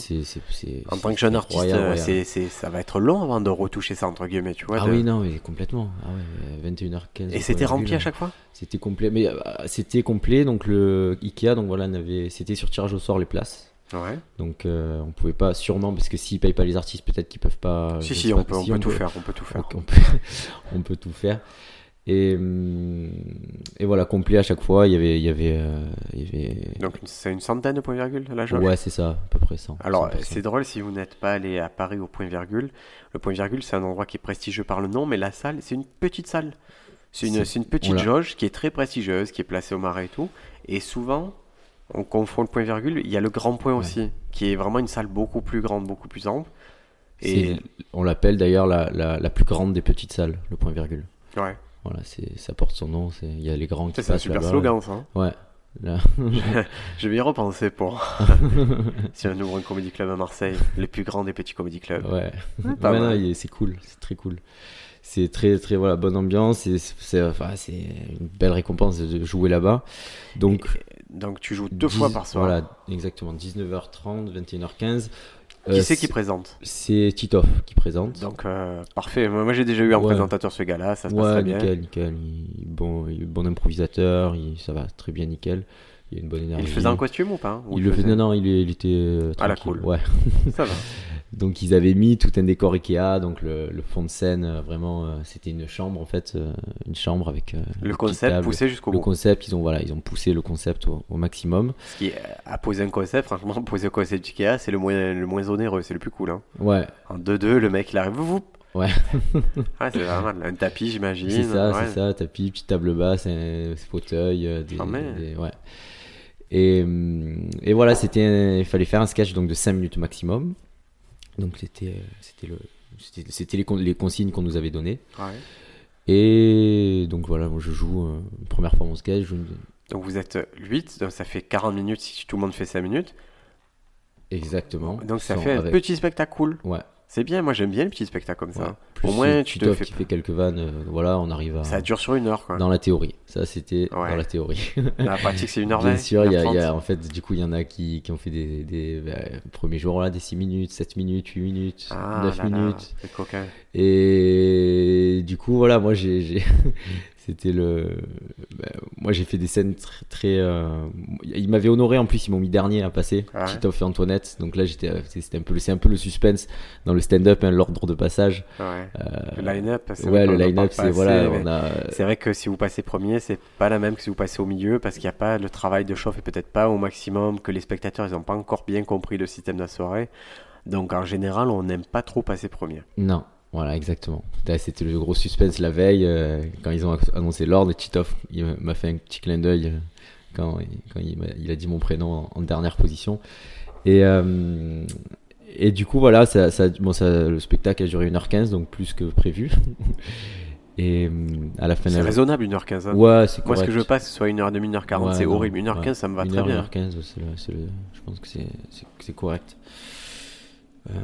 S1: En tant que jeune artiste,
S2: royal,
S1: euh,
S2: royal.
S1: ça va être long avant de retoucher ça entre guillemets, tu vois.
S2: Ah
S1: de-
S2: oui, non, mais complètement. Ah ouais, 21h15.
S1: Et c'était rempli à chaque fois?
S2: C'était complet, mais euh, c'était complet. Donc le Ikea, donc voilà, n'avait- c'était sur tirage au sort les places.
S1: Ouais.
S2: Donc euh, on pouvait pas, sûrement, parce que s'ils payent pas les artistes, peut-être qu'ils peuvent pas.
S1: si, si, on
S2: pas,
S1: peut, on
S2: si,
S1: peut tout faire, on peut tout faire.
S2: Ok, on, peut, on peut tout faire. Et, hum, et voilà, complet à chaque fois. Il y avait, il y avait, euh, il y avait.
S1: Donc c'est une centaine de points virgule la jauge?
S2: Ouais, c'est ça, à peu près 100.
S1: Alors
S2: 100%.
S1: c'est drôle si vous n'êtes pas allé à Paris au point virgule. Le point virgule c'est un endroit qui est prestigieux par le nom, mais la salle c'est une petite salle. C'est une, petite jauge qui est très prestigieuse, qui est placée au marais et tout. Et souvent, on confond le point virgule. Il y a le grand point
S2: Ouais.
S1: aussi, qui est vraiment une salle beaucoup plus grande, beaucoup plus ample. Et
S2: On l'appelle d'ailleurs la, la, la plus grande des petites salles, le point virgule.
S1: ouais,
S2: Voilà, c'est, ça porte son nom. C'est, il y a les grands qui
S1: c'est un super slogan ça. hein.
S2: Ouais. Là.
S1: Je vais y repenser pour. si on ouvre un comédie club à Marseille, le plus grand des petits comédie clubs.
S2: Ouais.
S1: pas
S2: Ouais,
S1: mal.
S2: non, c'est cool, c'est très cool. C'est très très voilà bonne ambiance et c'est enfin, c'est une belle récompense de jouer là-bas. Donc
S1: Donc tu joues deux
S2: 10
S1: fois par soir.
S2: Voilà, exactement 19h30, 21h15.
S1: Qui
S2: Euh,
S1: c'est qui présente
S2: C'est Titoff qui présente.
S1: Donc euh, parfait. Moi moi, j'ai déjà eu un
S2: Ouais.
S1: présentateur ce gars-là, ça se passe
S2: ouais,
S1: très bien.
S2: nickel, nickel. Il, bon, il bon improvisateur, il, ça va très bien, nickel. Il a une bonne énergie.
S1: Il faisait en costume ou pas hein, Ou
S2: Il le faisait, non, non, il, était euh,
S1: Ah, la cool.
S2: Ouais.
S1: Ça va.
S2: Donc ils avaient mis tout un décor Ikea, donc le, le fond de scène, euh, vraiment, euh, c'était une chambre en fait, euh, une chambre avec
S1: Le concept
S2: table.
S1: poussé jusqu'au
S2: Le
S1: bout.
S2: concept, ils ont voilà, ils ont poussé le concept au, au maximum.
S1: Ce qui à poser un concept, franchement, poser un concept Ikea, c'est le moins, le moins onéreux, c'est le plus cool. Hein.
S2: Ouais,
S1: En 2-2, le mec il arrive. Vous, vous.
S2: Ouais.
S1: ah, c'est vraiment un tapis, j'imagine.
S2: c'est ça,
S1: ouais.
S2: c'est ça, tapis, petite table basse, un fauteuil, des, des- ouais. Et, hum, et voilà, c'était, il fallait faire un sketch donc de 5 minutes maximum. Donc c'était euh, c'était le c'était les, con- les consignes qu'on nous avait données.
S1: Ouais.
S2: Et donc voilà, moi je joue euh, première fois mon sketch, je
S1: Donc vous êtes 8, donc ça fait 40 minutes si tout le monde fait 5 minutes.
S2: exactement.
S1: Donc ça fait un petit spectacle cool.
S2: Ouais.
S1: C'est bien, moi j'aime bien les petits spectacles comme
S2: ouais.
S1: ça.
S2: Plus
S1: Au moins, tu te fais-
S2: qui fait quelques vannes, euh, voilà, on arrive à
S1: Ça dure sur une heure quoi.
S2: dans la théorie. Ça c'était
S1: Ouais.
S2: dans la théorie.
S1: La pratique c'est 1h20.
S2: Bien sûr, il y, a- il y
S1: 1h30.
S2: a en fait du coup il y en a qui, qui ont fait des, des bah, premiers jours là des 6 minutes, 7 minutes, 8 minutes,
S1: Ah
S2: 9
S1: là là,
S2: minutes.
S1: coquin.
S2: Et du coup, voilà, moi, j'ai- c'était le, ben, moi, j'ai fait des scènes très, très, euh, ils m'avaient honoré en plus, ils m'ont mis dernier à passer,
S1: Ah ouais.
S2: Titoff et Antoinette. Donc là, j'étais, c'était un peu, c'est un peu le suspense dans le stand-up, hein, l'ordre de passage.
S1: Ouais.
S2: Euh,
S1: Le line-up, c'est
S2: ouais, le line-up, c'est voilà, on a,
S1: C'est vrai que si vous passez premier, c'est pas la même que si vous passez au milieu parce qu'il n'y a pas le travail de chauffe et peut-être pas au maximum que les spectateurs ils n'ont pas encore bien compris le système de la soirée. Donc en général, on n'aime pas trop passer premier.
S2: non. Voilà, exactement. C'était le gros suspense la veille, euh, quand ils ont annoncé l'ordre, il m'a fait un petit clin d'œil euh, quand, quand il, m'a- il a dit mon prénom en, en dernière position. Et, euh, et du coup, voilà, ça, ça, bon, ça, le spectacle a duré 1h15, donc plus que prévu. Et euh, à la fin
S1: C'est
S2: la
S1: raisonnable 1h15. hein.
S2: Ouais, c'est
S1: Moi, ce que je veux pas, que ce soit 1h30, 1h40,
S2: Ouais,
S1: c'est horrible. 1h15,
S2: ouais.
S1: ça me va
S2: Une
S1: très
S2: heure,
S1: bien.
S2: 1h15, c'est le- c'est le- je pense que c'est correct. Euh,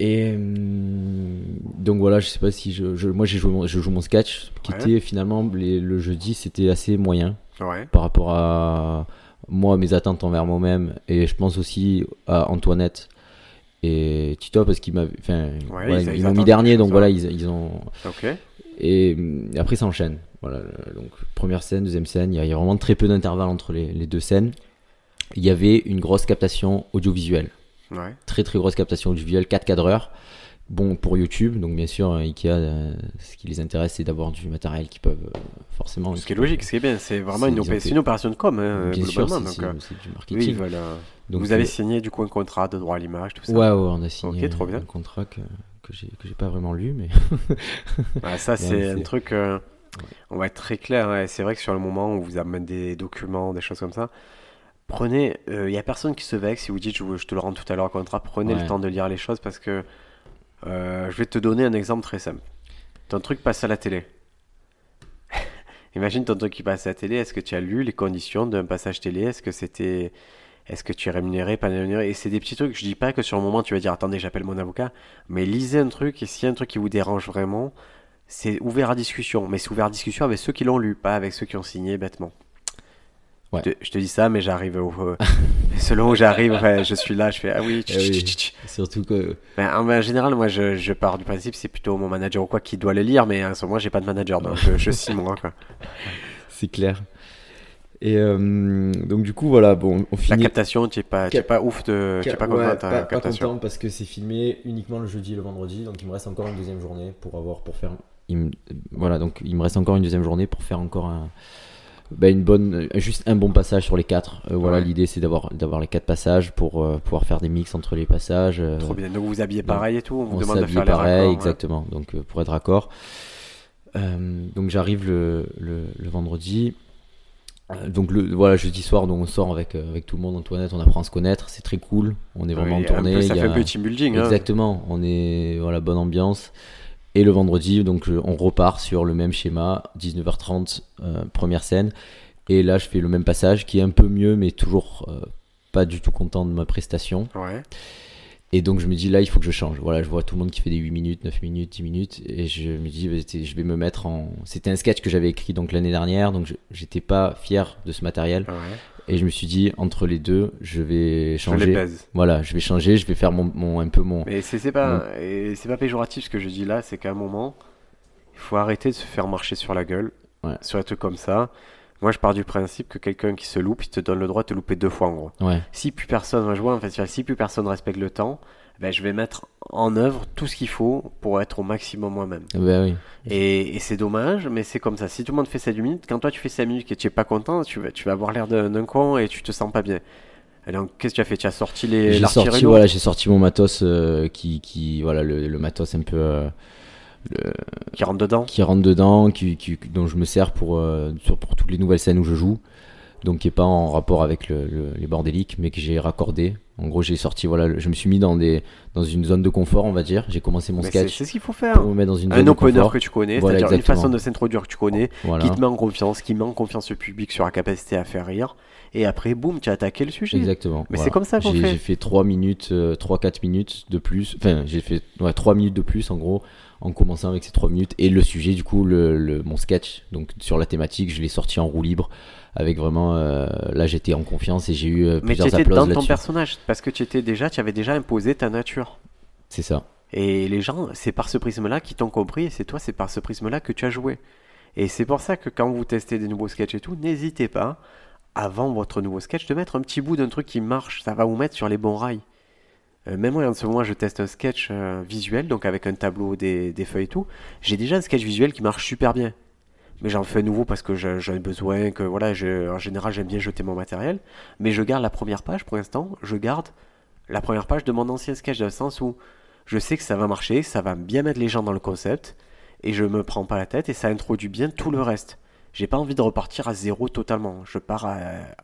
S2: et euh, donc voilà, je sais pas si je, je- moi j'ai joué mon, je joue mon sketch qui
S1: Ouais.
S2: était finalement les- le jeudi c'était assez moyen
S1: Ouais.
S2: par rapport à moi mes attentes envers moi-même et je pense aussi à Antoinette et Tito parce qu'ils m'avaient enfin voilà,
S1: ils-
S2: ils,
S1: ils
S2: m'ont mis dernier donc voilà ils, ils ont et hum, après ça enchaîne. Voilà donc première scène deuxième scène il y, a- il y a vraiment très peu d'intervalle entre les, les deux scènes. Il y avait une grosse captation audiovisuelle
S1: Ouais.
S2: très très grosse captation audiovisuelle 4 cadreurs bon pour YouTube donc bien sûr euh, Ikea euh, ce qui les intéresse c'est d'avoir du matériel qu'ils peuvent euh, forcément
S1: Ce qui est logique, ce qui est bien, c'est vraiment une, opé- opération de com, hein,
S2: bien sûr c'est
S1: donc,
S2: c'est- c'est du marketing Donc,
S1: vous avez signé du coup un contrat de droit à l'image, tout ça.
S2: ouais, ouais on a signé
S1: Ok, trop bien.
S2: un contrat que, que j'ai que j'ai pas vraiment lu mais
S1: ça, c'est
S2: c'est-
S1: un truc. euh, on va être très clair. ouais, C'est vrai que sur le moment, on vous amène des documents, des choses comme ça. Prenez. Il n'y a personne qui se vexe si vous dites je, te le rends tout à l'heure au contrat. Prenez
S2: Ouais.
S1: le temps de lire les choses parce que. euh, je vais te donner un exemple très simple. Ton truc passe à la télé. Imagine ton truc qui passe à la télé. Est-ce que tu as lu les conditions d'un passage télé? Est-ce que c'était. Est-ce que tu es rémunéré, pas rémunéré? Et c'est des petits trucs. Je dis pas que sur le moment tu vas dire attendez, j'appelle mon avocat. Mais lisez un truc et s'il y a un truc qui vous dérange vraiment, c'est ouvert à discussion. Mais c'est ouvert à discussion avec ceux qui l'ont lu, pas avec ceux qui ont signé bêtement.
S2: Ouais.
S1: Je, te, je te dis ça, mais j'arrive au. euh, selon où j'arrive, ouais, je suis là, je fais ah oui. tch,
S2: Eh
S1: tch, tch, tch.
S2: surtout que
S1: Ben, en, en général, moi, je, je pars du principe c'est plutôt mon manager ou quoi qui doit le lire, mais ce moment, j'ai pas de manager, donc je, je signe moi. Quoi.
S2: c'est clair et euh, donc du coup voilà bon on
S1: La
S2: finit
S1: captation, tu es pas, tu es
S2: Cap-
S1: pas ouf de, tu es pas content
S2: Ouais, pas- content parce que c'est filmé uniquement le jeudi et le vendredi, donc il me reste encore une deuxième journée pour avoir pour faire. il me- voilà, donc il me reste encore une deuxième journée pour faire encore un, bah, une bonne, juste un bon passage sur les quatre. Euh, voilà,
S1: Ouais.
S2: l'idée c'est d'avoir d'avoir les quatre passages pour euh, pouvoir faire des mix entre les passages. euh,
S1: Trop bien. Donc vous vous habillez pareil et tout, on vous
S2: on
S1: demande de
S2: s'habille
S1: faire les
S2: pareil,
S1: ouais.
S2: exactement. Donc pour être raccord. Donc j'arrive le, le, le vendredi. Donc le voilà jeudi soir donc on sort avec avec tout le monde Antoinette on apprend à se connaître c'est très cool on est vraiment
S1: Oui,
S2: en tournée
S1: un peu, ça
S2: il y
S1: fait
S2: a-
S1: un peu team building. hein.
S2: Exactement, on est voilà bonne ambiance. Et le vendredi, donc je- on repart sur le même schéma, 19h30 euh, première scène. Et là, je fais le même passage qui est un peu mieux, mais toujours euh, pas du tout content de ma prestation.
S1: Ouais.
S2: Et donc je me dis là, il faut que je change. Voilà, je vois tout le monde qui fait des 8 minutes, 9 minutes, 10 minutes, et je me dis, je vais me mettre en. C'était un sketch que j'avais écrit donc l'année dernière, donc je- j'étais pas fier de ce matériel.
S1: ouais.
S2: Et je me suis dit, entre les deux, je vais
S1: Je les
S2: changer.
S1: baise.
S2: Voilà, je vais changer, je vais faire mon, mon un peu mon.
S1: Mais c'est pas, et c'est pas péjoratif ce que je dis là, c'est qu'à un moment, il faut arrêter de se faire marcher sur la gueule,
S2: Ouais.
S1: sur un truc comme ça. Moi, je pars du principe que quelqu'un qui se loupe, il te donne le droit de te louper deux fois en gros.
S2: Ouais.
S1: Si plus personne va jouer en festival, si plus personne respecte le temps, ben, je vais mettre en œuvre tout ce qu'il faut pour être au maximum moi-même.
S2: Ben oui.
S1: Et, et c'est dommage, mais c'est comme ça. Si tout le monde fait 7 minutes, quand toi tu fais 5 minutes et tu es pas content, tu vas, tu vas avoir l'air d'un con et tu te sens pas bien. Donc, qu'est-ce que tu as fait? Tu as sorti les
S2: J'ai sorti, voilà, j'ai sorti mon matos euh, qui, qui, voilà, le, le matos un peu euh, le-
S1: qui rentre dedans?
S2: qui rentre dedans, qui, qui, dont je me sers pour, euh, pour toutes les nouvelles scènes où je joue. Donc qui est pas en rapport avec le- les bordéliques, mais que j'ai raccordé En gros, j'ai sorti, voilà, je me suis mis dans, des, dans une zone de confort, on va dire. J'ai commencé mon
S1: Mais
S2: sketch
S1: c'est ce qu'il faut faire.
S2: pour me mettre dans une
S1: Un opener que tu connais,
S2: Voilà,
S1: c'est-à-dire une façon de s'introduire que tu connais,
S2: Voilà.
S1: qui te met en confiance, qui met en confiance le public sur la capacité à faire rire. Et après, boum, tu as attaqué le sujet.
S2: Exactement.
S1: Mais
S2: voilà.
S1: c'est comme ça qu'on
S2: J'ai
S1: fait.
S2: j'ai fait 3 minutes, 3-4 minutes de plus. Enfin, j'ai fait ouais, 3 minutes de plus en gros, en commençant avec ces 3 minutes. Et le sujet, du coup, le, le- mon sketch, donc sur la thématique, je l'ai sorti en roue libre. Avec vraiment. euh, là, j'étais en confiance et j'ai eu euh,
S1: Mais tu
S2: plusieurs
S1: étais dans ton personnage, parce que tu étais déjà, tu avais déjà imposé ta nature.
S2: C'est ça.
S1: Et les gens, c'est par ce prisme-là qu'ils t'ont compris, et c'est toi, c'est par ce prisme-là que tu as joué. Et c'est pour ça que quand vous testez des nouveaux sketchs et tout, n'hésitez pas, avant votre nouveau sketch, de mettre un petit bout d'un truc qui marche. Ça va vous mettre sur les bons rails. Euh, même moi, en ce moment, je teste un sketch euh, visuel, donc avec un tableau, des, des feuilles et tout. J'ai déjà un sketch visuel qui marche super bien. Mais j'en fais un nouveau parce que je- j'en ai besoin, que voilà, en général, j'aime bien jeter mon matériel. Mais je garde la première page pour l'instant, je garde la première page de mon ancien sketch, dans le sens où je sais que ça va marcher, ça va bien mettre les gens dans le concept, et je me prends pas la tête, et ça introduit bien tout le reste. J'ai pas envie de repartir à zéro totalement. Je pars à,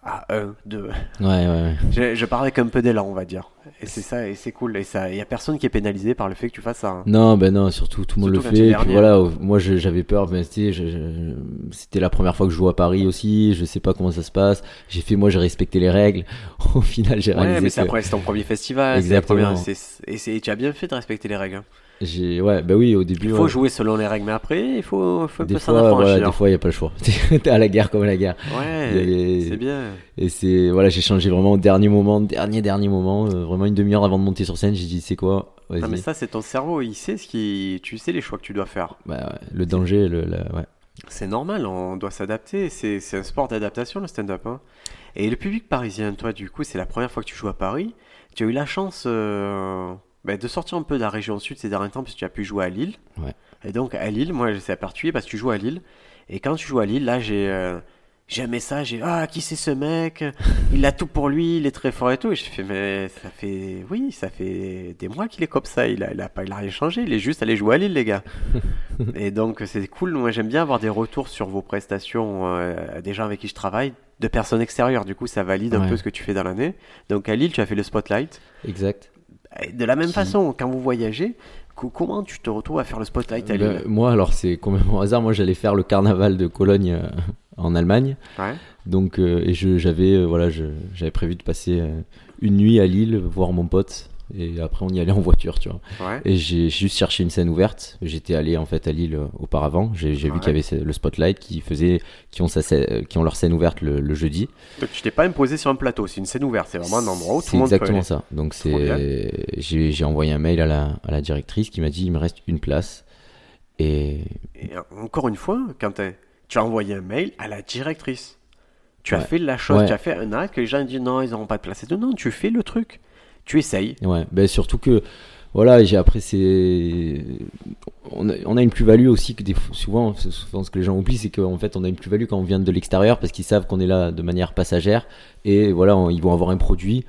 S1: à 1, 2.
S2: Ouais, ouais, ouais.
S1: Je, je pars avec un peu d'élan, on va dire. Et c'est ça, et c'est cool. Et ça, y a personne qui est pénalisé par le fait que tu fasses ça. hein.
S2: Non, ben non, surtout tout le monde le fait. Et puis voilà, moi j'avais peur, mais c'était la première fois que je joue à Paris aussi. Je sais pas comment ça se passe. J'ai fait, moi j'ai respecté les règles. Au final, j'ai
S1: Ouais,
S2: réalisé
S1: mais c'est
S2: que
S1: après, c'est ton premier festival.
S2: Exactement.
S1: première- Et, et tu as bien fait de respecter les règles.
S2: J'ai, ouais, bah oui, au début.
S1: Il faut
S2: ouais.
S1: jouer selon les règles, mais après, il faut, faut un
S2: Des
S1: peu s'en
S2: voilà, des fois, il y a pas le choix. T'es à la guerre comme à la guerre.
S1: Ouais, c'est bien.
S2: Et c'est, voilà, j'ai changé vraiment au dernier moment, dernier, dernier moment, euh, vraiment une demi-heure avant de monter sur scène. J'ai dit, c'est quoi?
S1: Non, mais ça, c'est ton cerveau. Il sait ce qui. Tu sais les choix que tu dois faire.
S2: Bah, ouais, le danger, le, la- ouais.
S1: C'est normal, on doit s'adapter. C'est c'est un sport d'adaptation, le stand-up. hein. Et le public parisien, toi, du coup, c'est la première fois que tu joues à Paris. Tu as eu la chance euh, bah, de sortir un peu de la région sud ces derniers temps, puisque tu as pu jouer à Lille.
S2: Ouais.
S1: Et donc, à Lille, moi, c'est particulier parce que tu joues à Lille. Et quand tu joues à Lille, là, j'ai. euh, j'ai un message, j'ai Ah, qui c'est ce mec? Il a tout pour lui, il est très fort et tout. Et je fais Mais ça fait. Oui, ça fait des mois qu'il est comme ça. Il a, il a, pas, il a rien changé. Il est juste allé jouer à Lille, les gars. et donc, c'est cool. Moi, j'aime bien avoir des retours sur vos prestations euh, des gens avec qui je travaille, de personnes extérieures. Du coup, ça valide un peu ce que tu fais dans l'année. Donc, à Lille, tu as fait le spotlight.
S2: Exact.
S1: Et De la même
S2: Qui-
S1: façon, quand vous voyagez, co- comment tu te retrouves à faire le spotlight à Lille?
S2: Ben, moi, alors, c'est complètement hasard. Moi, j'allais faire le carnaval de Cologne euh, en Allemagne.
S1: Ouais.
S2: Donc, euh, et j'avais, euh, voilà, j'avais prévu de passer une nuit à Lille, voir mon pote. Et après, on y allait en voiture, tu vois.
S1: Ouais.
S2: Et j'ai juste cherché une scène ouverte. J'étais allé en fait à Lille euh, auparavant. J'ai
S1: Ouais.
S2: vu qu'il y avait le Spotlight qui faisait, qui ont, sa, euh, qui ont leur scène ouverte le, le jeudi.
S1: Donc, tu t'es pas imposé sur un plateau, c'est une scène ouverte. C'est vraiment un endroit où tout
S2: C'est
S1: le monde peut
S2: exactement ça. Donc c'est, j'ai envoyé un mail à la, à la directrice qui m'a dit il me reste une place. Et
S1: Et euh, encore une fois, quand t'as- tu as envoyé un mail à la directrice, tu as fait la chose, tu as fait un acte que les gens disent non, ils n'auront pas de place. Et. Non, tu fais le truc. Tu essayes.
S2: ouais, ben surtout que voilà, j'ai après c'est, on a, on a une plus-value aussi que des fois- souvent, souvent ce que les gens oublient, c'est qu'en fait on a une plus-value quand on vient de l'extérieur parce qu'ils savent qu'on est là de manière passagère et voilà, on- ils vont avoir un produit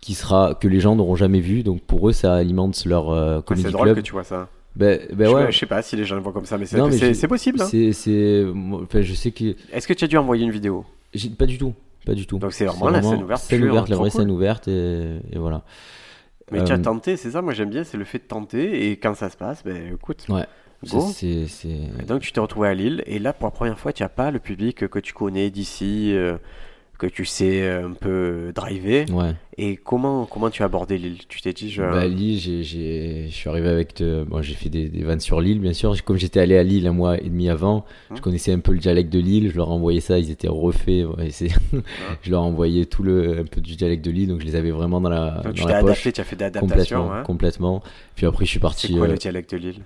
S2: qui sera que les gens n'auront jamais vu. Donc pour eux, ça alimente leur euh, comedy
S1: c'est drôle que tu vois ça.
S2: Ben, ben
S1: je,
S2: ouais.
S1: je sais pas si les gens le voient comme ça, mais c'est possible. hein.
S2: C'est, c'est, moi, enfin, je sais que
S1: Est-ce que tu as dû envoyer une vidéo?
S2: J'ai pas du tout, pas du tout.
S1: Donc c'est vraiment la scène ouverte
S2: scène
S1: pure,
S2: ouverte, la vraie
S1: cool.
S2: scène ouverte et, et voilà.
S1: Mais tu as
S2: Euh,
S1: tenté, c'est ça, moi j'aime bien, c'est le fait de tenter. Et quand ça se passe, ben écoute,
S2: Ouais.
S1: Donc tu t'es retrouvé à Lille, et là pour la première fois, tu n'as pas le public que tu connais d'ici, euh, que tu sais euh, un peu driver.
S2: ouais.
S1: Et comment, comment tu as abordé Lille Tu t'es dit, je...
S2: Bah, Lille, j'ai, j'ai, je suis arrivé avec. de- bon, j'ai fait des, des vannes sur Lille, bien sûr. Comme j'étais allé à Lille un mois et demi avant, je connaissais un peu le dialecte de Lille. Je leur ai envoyé ça, ils étaient refaits. ouais, c'est- je leur ai envoyé tout le un peu du dialecte de Lille, donc je les avais vraiment dans la,
S1: donc tu
S2: dans
S1: t'es
S2: la poche.
S1: adapté, tu as fait d'adaptation.
S2: Complètement,
S1: Hein.
S2: complètement. Puis après, je suis
S1: C'est
S2: parti.
S1: quoi
S2: euh,
S1: le dialecte de Lille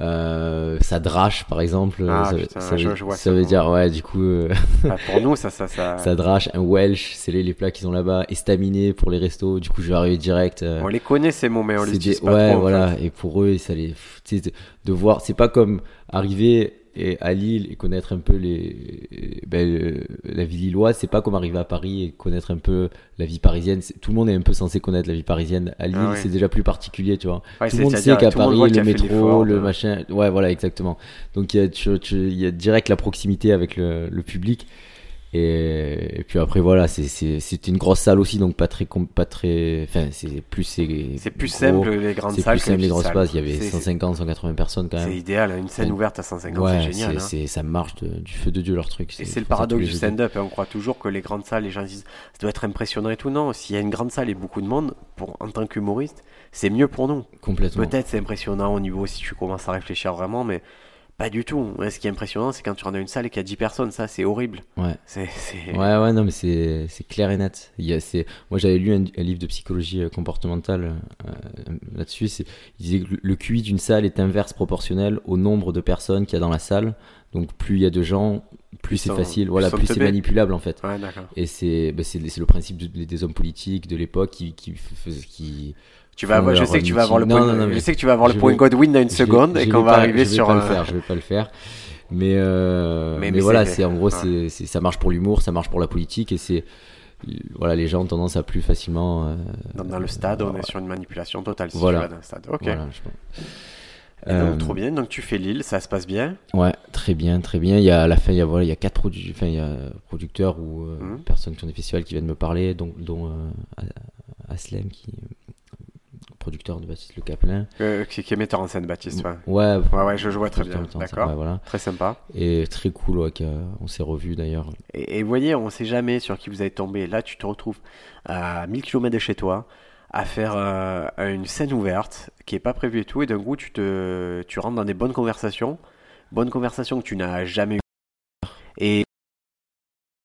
S2: Euh, ça drache par exemple
S1: Ah,
S2: ça,
S1: putain,
S2: ça
S1: je-
S2: veut,
S1: je
S2: ça dire ouais du coup euh,
S1: Ah, Pour nous, ça, ça, ça...
S2: ça drache un welsh c'est les, les plats qu'ils ont là-bas estaminet pour les restos du coup je vais arriver direct euh,
S1: On les connaît ces mots, mais on les utilise
S2: des-
S1: pas
S2: ouais
S1: trop. en
S2: voilà
S1: fait.
S2: et pour eux ça les de voir c'est pas comme arriver et à Lille et connaître un peu les ben, la vie lilloise c'est pas comme arriver à Paris et connaître un peu la vie parisienne tout le monde est un peu censé connaître la vie parisienne à Lille
S1: Ah ouais.
S2: c'est déjà plus particulier tu vois
S1: Ouais,
S2: tout le monde sait qu'à Paris, le
S1: a fait
S2: métro, le machin. Ouais, voilà, exactement. Donc il y a, tu- tu- il y a direct la proximité avec le, le public. Et, puis après voilà, c'est c'est c'est une grosse salle aussi, donc pas très pas très, enfin c'est plus c'est
S1: C'est plus
S2: gros.
S1: simple les grandes
S2: C'est
S1: salles
S2: plus
S1: que
S2: simple les grosses
S1: salles.
S2: places. Il y avait
S1: C'est-
S2: 150, 180 personnes quand
S1: C'est
S2: même.
S1: idéal, une scène ouverte à 150,
S2: Ouais,
S1: c'est génial.
S2: c'est
S1: hein.
S2: c'est- ça marche de- du feu de dieu leur truc.
S1: Et
S2: C'est-
S1: c'est le paradoxe du stand-up. On croit toujours que les grandes salles, les gens disent ça doit être impressionnant et tout. Non, s'il y a une grande salle et beaucoup de monde, pour, en tant qu'humoriste, c'est mieux pour nous.
S2: Complètement.
S1: Peut-être c'est impressionnant au niveau si tu commences à réfléchir vraiment, mais pas du tout. Ouais, ce qui est impressionnant, c'est quand tu rentres dans une salle et qu'il y a 10 personnes. Ça, c'est horrible.
S2: Ouais.
S1: C'est,
S2: Ouais, ouais, non, mais c'est clair et net. Il y a, c'est, moi, j'avais lu un, un livre de psychologie euh, comportementale euh, là-dessus. C'est, il disait que le- QI d'une salle est inverse proportionnel au nombre de personnes qu'il y a dans la salle. Donc, plus il y a de gens, plus c'est facile.
S1: plus
S2: Voilà, plus c'est manipulable en fait.
S1: Ouais, d'accord.
S2: Et c'est, bah, c'est, le principe de- des hommes politiques de l'époque qui, qui, qui
S1: Tu vas
S2: font
S1: avoir, je sais que tu vas avoir le point,
S2: Non, non, non,
S1: je
S2: mais
S1: sais que tu vas avoir le
S2: je
S1: point
S2: vais-
S1: Godwin dans une
S2: vais-
S1: seconde
S2: je
S1: et
S2: vais
S1: qu'on va
S2: pas-
S1: arriver
S2: je vais
S1: sur
S2: pas le faire, je vais pas le faire. Mais, euh,
S1: Mais-
S2: mais,
S1: mais
S2: voilà,
S1: c'est-
S2: en gros,
S1: ouais.
S2: c'est, ça marche pour l'humour, ça marche pour la politique et c'est voilà, les gens ont tendance à plus facilement. euh,
S1: dans, dans le stade, on est sur une manipulation totale. Si
S2: Voilà.
S1: tu vas dans le stade. Ok.
S2: voilà.
S1: Et donc,
S2: Euh,
S1: trop bien. Donc tu fais Lille, ça se passe bien.
S2: Ouais, très bien, très bien. Il y a à la fin, il y a voilà, il y a quatre produ- enfin, il y a producteurs ou
S1: Mhm.
S2: personnes qui ont des festivals qui viennent me parler, dont, dont Aslem qui producteur de Baptiste Le Caplin.
S1: Euh, qui, qui est metteur en scène, Baptiste. Ouais,
S2: Ouais,
S1: ouais, ouais, je, je vois très bien. D'accord.
S2: ouais, voilà.
S1: Très sympa.
S2: Et très cool, ouais, on s'est revus d'ailleurs.
S1: Et, vous voyez, on sait jamais sur qui vous allez tomber. Là, tu te retrouves à 1000 km de chez toi à faire euh, une scène ouverte qui est pas prévue et tout. Et d'un coup, tu, te, tu rentres dans des bonnes conversations. Bonnes conversations que tu n'as jamais eues. Et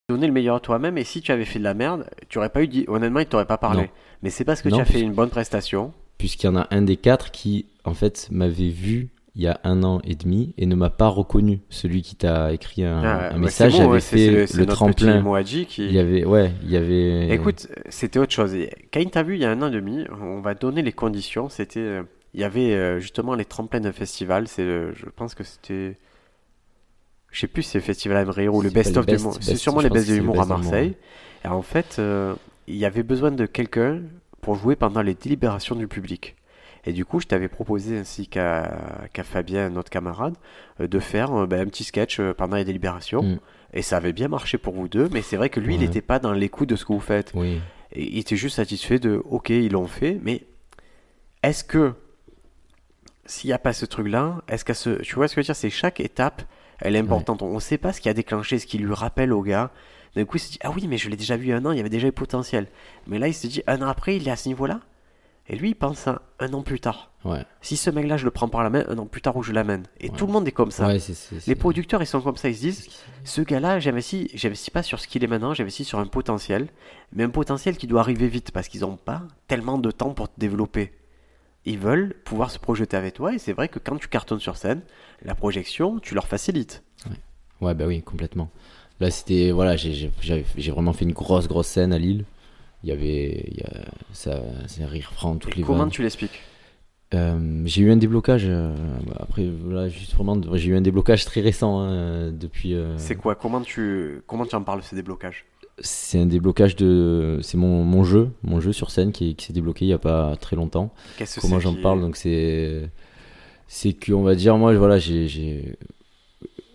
S1: donner le meilleur à toi-même. Et si tu avais fait de la merde, tu aurais pas eu. Honnêtement, il t'aurait pas parlé.
S2: Non.
S1: Mais c'est parce que
S2: Non,
S1: tu as fait une bonne prestation.
S2: Puisqu'il y en a un des quatre qui, en fait, m'avait vu il y a un an et demi et ne m'a pas reconnu. Celui qui t'a écrit un,
S1: Ah,
S2: un
S1: ouais,
S2: message,
S1: bon, ouais, c'est-
S2: fait le tremplin.
S1: Qui.
S2: Il y avait, ouais, il y avait.
S1: Écoute, c'était autre chose. Quand il t'a vu il y a un an et demi, on va donner les conditions. C'était, euh, il y avait euh, justement les tremplins d'un festival. C'est, je pense que c'était, je sais plus si c'est le festival Amrire ou le Best of
S2: Best-
S1: d'humour. C'est sûrement les Best
S2: que
S1: de l'humour à Marseille. Et en fait, euh, il y avait besoin de quelqu'un pour jouer pendant les délibérations du public. Et du coup, je t'avais proposé, ainsi qu'à Fabien, notre camarade, euh, de faire euh, ben, un petit sketch euh, pendant les délibérations.
S2: Mm.
S1: Et ça avait bien marché pour vous deux, mais c'est vrai que lui, il n'était pas dans l'écoute de ce que vous faites.
S2: Oui.
S1: Et il était juste satisfait de OK, ils l'ont fait, mais est-ce que s'il n'y a pas ce truc-là, est-ce qu'à ce. Tu vois ce que je veux dire C'est chaque étape, elle est importante. On ne sait pas ce qui a déclenché, ce qui lui rappelle au gars. D'un coup, il se dit Ah oui, mais je l'ai déjà vu un an, il y avait déjà eu potentiel. Mais là, il se dit Un an après, il est à ce niveau-là. Et lui, il pense à un an plus tard.
S2: Ouais.
S1: Si ce mec-là, je le prends par la main, un an plus tard où je l'amène. Et
S2: Ouais.
S1: tout le monde est comme ça.
S2: Ouais,
S1: Les producteurs, ils sont comme ça, ils se disent
S2: ce
S1: gars-là, j'investis, j'investis pas sur ce qu'il est maintenant, j'investis sur un potentiel, mais un potentiel qui doit arriver vite parce qu'ils n'ont pas tellement de temps pour te développer. Ils veulent pouvoir se projeter avec toi et c'est vrai que quand tu cartonnes sur scène, la projection, tu leur facilites.
S2: Ouais, bah oui, complètement. Là, c'était. Voilà, j'ai, vraiment fait une grosse, grosse scène à Lille. Il y avait. Il y a, ça, c'est un rire franc, toutes
S1: Et
S2: les
S1: comment
S2: vannes.
S1: tu l'expliques?
S2: Euh, j'ai eu un déblocage. euh, bah, après, voilà, juste vraiment, j'ai eu un déblocage très récent hein, depuis. euh,
S1: C'est quoi? Comment tu comment tu en parles ces déblocages
S2: c'est un déblocage de. C'est mon, mon jeu, mon jeu sur scène qui, qui s'est débloqué il y a pas très longtemps.
S1: Qu'est-ce que
S2: Comment j'en
S1: qui-
S2: parle Donc c'est. C'est que, on va dire, moi, voilà, j'ai. J'ai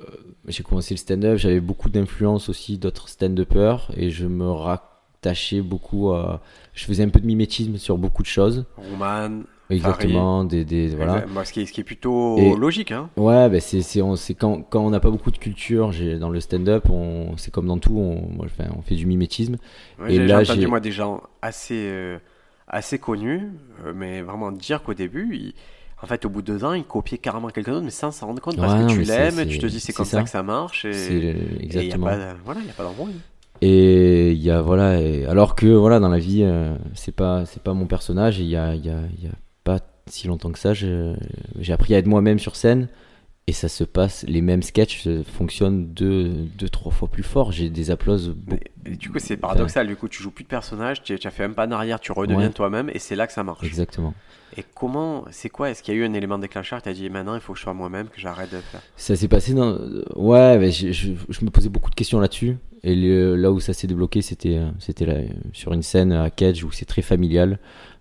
S2: euh, j'ai commencé le stand-up, j'avais beaucoup d'influence aussi d'autres stand-uppers et je me rattachais beaucoup à. Je faisais un peu de mimétisme sur beaucoup de choses.
S1: Roman,
S2: Exactement, des, des, voilà.
S1: exact- moi, ce, qui est, ce qui est plutôt
S2: Et-
S1: logique. Hein
S2: Ouais, bah c'est c'est on- c'est quand, quand on n'a pas beaucoup de culture j'ai dans le stand-up, on c'est comme dans tout, on, moi, enfin, on fait du mimétisme.
S1: Ouais,
S2: Et
S1: j'ai
S2: là,
S1: entendu
S2: j'ai-
S1: moi des gens assez, euh, assez connus, euh, mais vraiment dire qu'au début, ils- en fait, au bout de deux ans, ils copiaient carrément quelqu'un d'autre, mais sans s'en rendre compte, parce
S2: Ouais,
S1: que
S2: non,
S1: tu
S2: mais c'est-
S1: l'aimes, tu te dis c'est comme ça.
S2: ça.
S1: que ça marche, et
S2: C'est
S1: et il n'y a
S2: exactement.
S1: pas, voilà, il y a pas d'embrouille.
S2: Et il y a voilà, et- alors que voilà dans la vie euh, c'est pas c'est pas mon personnage et il y a y a, y a si longtemps que ça j'ai appris à être moi-même sur scène et ça se passe les mêmes sketchs fonctionnent deux deux trois fois plus fort j'ai des applauses
S1: et du coup, c'est paradoxal, du coup, tu joues plus de personnage, tu, as fait un pas en arrière, tu redeviens
S2: Ouais.
S1: toi-même, et c'est là que ça marche.
S2: exactement
S1: Et comment, c'est quoi Est-ce qu'il y a eu un élément déclencheur Tu as dit maintenant, il faut que je sois moi-même, que j'arrête de faire?
S2: Ça s'est passé dans. Ouais, mais je, je- je me posais beaucoup de questions là-dessus. Et le- là où ça s'est débloqué, c'était euh, c'était là, sur une scène à Cage où c'est très familial.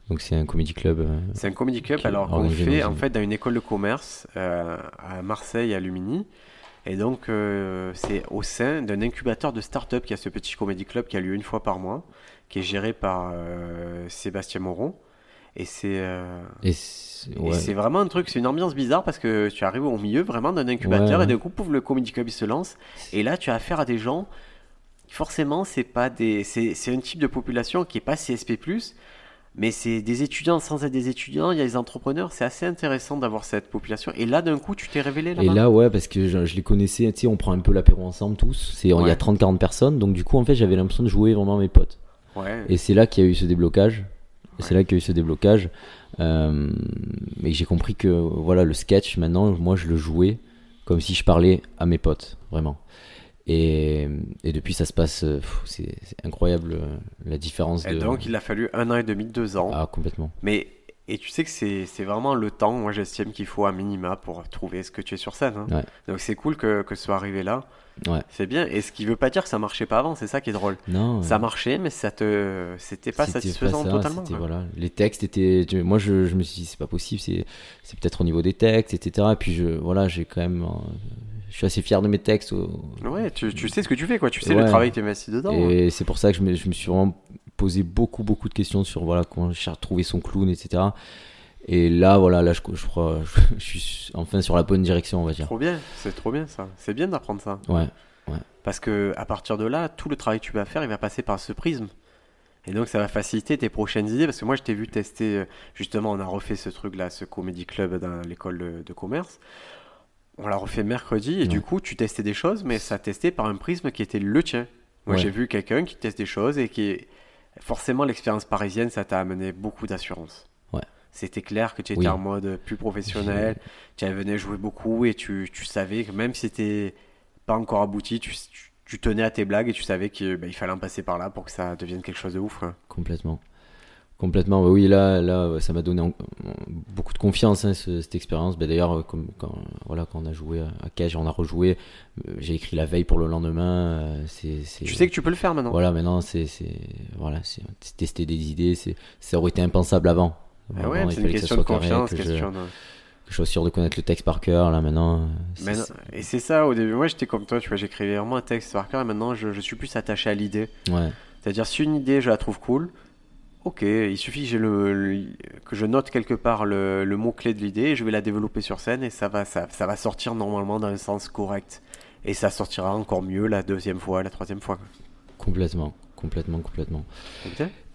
S2: Donc c'est un comedy club. euh,
S1: C'est un comedy club alors qu'on fait
S2: dans
S1: en fait dans une école de commerce euh, à Marseille à Lumini Et donc, euh, c'est au sein d'un incubateur de start-up qui a ce petit comédie club qui a lieu une fois par mois, qui est géré par Sébastien Moron. Et c'est
S2: Et c'est- ouais.
S1: vraiment un truc, c'est une ambiance bizarre parce que tu arrives au milieu vraiment d'un incubateur
S2: Ouais,
S1: et d'un coup, pouf, le comédie club il se lance. Et là, tu as affaire à des gens. Forcément, c'est pas des, c'est un type de population qui est pas CSP+, mais c'est des étudiants sans être des étudiants. Il y a des entrepreneurs. C'est assez intéressant d'avoir cette population. Et là, d'un coup, tu t'es révélé là
S2: Et là, ouais, parce que je, je les connaissais, tu sais, on prend un peu l'apéro ensemble tous. C'est, Il y
S1: Ouais.
S2: a 30-40 personnes, donc du coup, en fait, j'avais l'impression de jouer vraiment à mes potes.
S1: Ouais.
S2: Et c'est là qu'il y a eu ce déblocage. Et c'est
S1: Ouais.
S2: là qu'il y a eu ce déblocage. Euh, et j'ai compris que, voilà, le sketch, maintenant, moi, je le jouais comme si je parlais à mes potes, vraiment. Et, et depuis, ça se passe, euh, c'est incroyable euh, la différence
S1: Et
S2: de.
S1: donc, il a fallu un an et demi, deux ans.
S2: Ah, complètement.
S1: Mais et tu sais que c'est vraiment le temps, moi j'estime qu'il faut un minima pour trouver ce que tu es sur scène. hein.
S2: Ouais.
S1: Donc c'est cool que, que ce soit arrivé là.
S2: Ouais.
S1: C'est bien. Et ce qui veut pas dire que ça marchait pas avant, c'est ça qui est drôle.
S2: Non.
S1: Ça
S2: euh,
S1: marchait, mais ça te c'était pas satisfaisant
S2: ça,
S1: totalement.
S2: voilà. Les textes étaient. Moi, je, je me suis dit, c'est pas possible, c'est c'est peut-être au niveau des textes, etc. Et puis, je, voilà, j'ai quand même. Je suis assez fier de mes textes.
S1: Ouais, tu, tu sais ce que tu fais, quoi. Tu sais le
S2: Ouais.
S1: travail que tu investi dedans. hein.
S2: Et c'est pour ça que je me, je me suis vraiment posé beaucoup, beaucoup de questions sur voilà, comment cher- trouver son clown, etc. Et là, voilà, là, je, je crois, je, suis enfin sur la bonne direction, on va dire.
S1: Trop bien, c'est trop bien ça. C'est bien d'apprendre ça.
S2: Ouais,
S1: Parce que à partir de là, tout le travail que tu vas faire, il va passer par ce prisme. Et donc ça va faciliter tes prochaines idées. Parce que moi, je t'ai vu tester, euh, justement, on a refait ce truc-là, ce comédie club dans l'école de, de commerce. On l'a refait mercredi et du coup, tu testais des choses, mais ça testait par un prisme qui était le tien. Moi,
S2: Ouais.
S1: j'ai vu quelqu'un qui teste des choses et qui. Forcément, l'expérience parisienne, ça t'a amené beaucoup d'assurance.
S2: Ouais.
S1: C'était clair que tu étais
S2: Oui.
S1: en mode plus professionnel, tu venais jouer beaucoup et tu, tu savais que même si c'était pas encore abouti, tu, tu, tu tenais à tes blagues et tu savais qu'il bah, fallait en passer par là pour que ça devienne quelque chose de ouf.
S2: complètement. Complètement, bah oui, là, là, ça m'a donné en- beaucoup de confiance, hein, ce- cette expérience. Bah, D'ailleurs, euh, quand, voilà, quand on a joué à Cage, on a rejoué, euh, j'ai écrit la veille pour le lendemain. euh,
S1: Tu sais que tu peux le faire maintenant.
S2: Voilà, maintenant, c'est, voilà, tester des idées, c'est, ça aurait été impensable avant. Avant,
S1: ouais, c'est une
S2: que
S1: question de
S2: carré,
S1: confiance,
S2: je-
S1: de...
S2: sois sûr de connaître le texte par cœur. Là, maintenant, c'est-
S1: Mais non, et c'est ça au début. Moi j'étais comme toi, tu vois, j'écrivais vraiment un texte par cœur et maintenant je, je suis plus attaché à l'idée.
S2: ouais,
S1: C'est-à-dire si une idée je la trouve cool, ok, il suffit que, le, le- je note quelque part le, le mot-clé de l'idée je vais la développer sur scène et ça va, ça, ça va sortir normalement dans un sens correct. Et ça sortira encore mieux la deuxième fois, la troisième fois.
S2: complètement, complètement, complètement.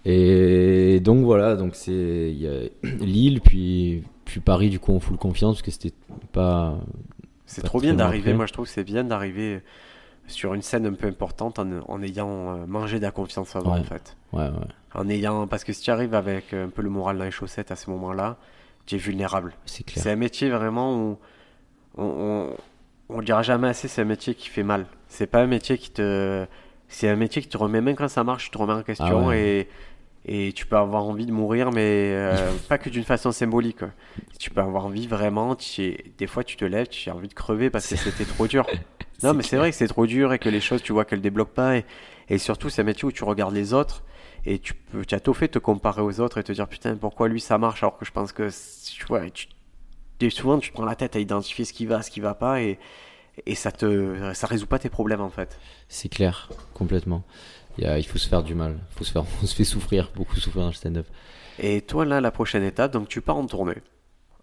S2: Et donc voilà, donc c'est y a Lille, puis puis Paris du coup en full confiance parce que c'était pas
S1: C'est trop bien d'arriver, moi je trouve que c'est bien d'arriver sur une scène un peu importante en, en ayant euh, mangé de la confiance avant
S2: Ouais.
S1: en fait.
S2: ouais ouais
S1: En ayant, parce que si tu arrives avec un peu le moral dans les chaussettes à ce moment-là, tu es vulnérable.
S2: c'est clair.
S1: C'est un métier vraiment où on, on, on dira jamais assez, c'est un métier qui fait mal. C'est pas un métier qui te, c'est un métier qui te remet même quand ça marche, tu te remets en question
S2: Ah
S1: et et tu peux avoir envie de mourir, mais euh, pas que d'une façon symbolique. Tu peux avoir envie vraiment, tu, des fois tu te lèves, tu as envie de crever parce que c'était trop dur. Non, mais c'est vrai que c'est trop dur et que les choses, tu vois qu'elles débloquent pas. Et, et surtout, c'est un métier où tu regardes les autres et tu, peux, tu as tout fait te comparer aux autres et te dire putain, pourquoi lui ça marche? Alors que je pense que tu vois, tu, et souvent tu te prends la tête à identifier ce qui va, ce qui va pas et, et ça te ça résout pas tes problèmes en fait.
S2: C'est clair, complètement. Il, y a- il faut se faire du mal, faut se faire, on se fait souffrir, beaucoup souffrir dans le stand-up.
S1: Et toi là, la prochaine étape, donc tu pars en tournée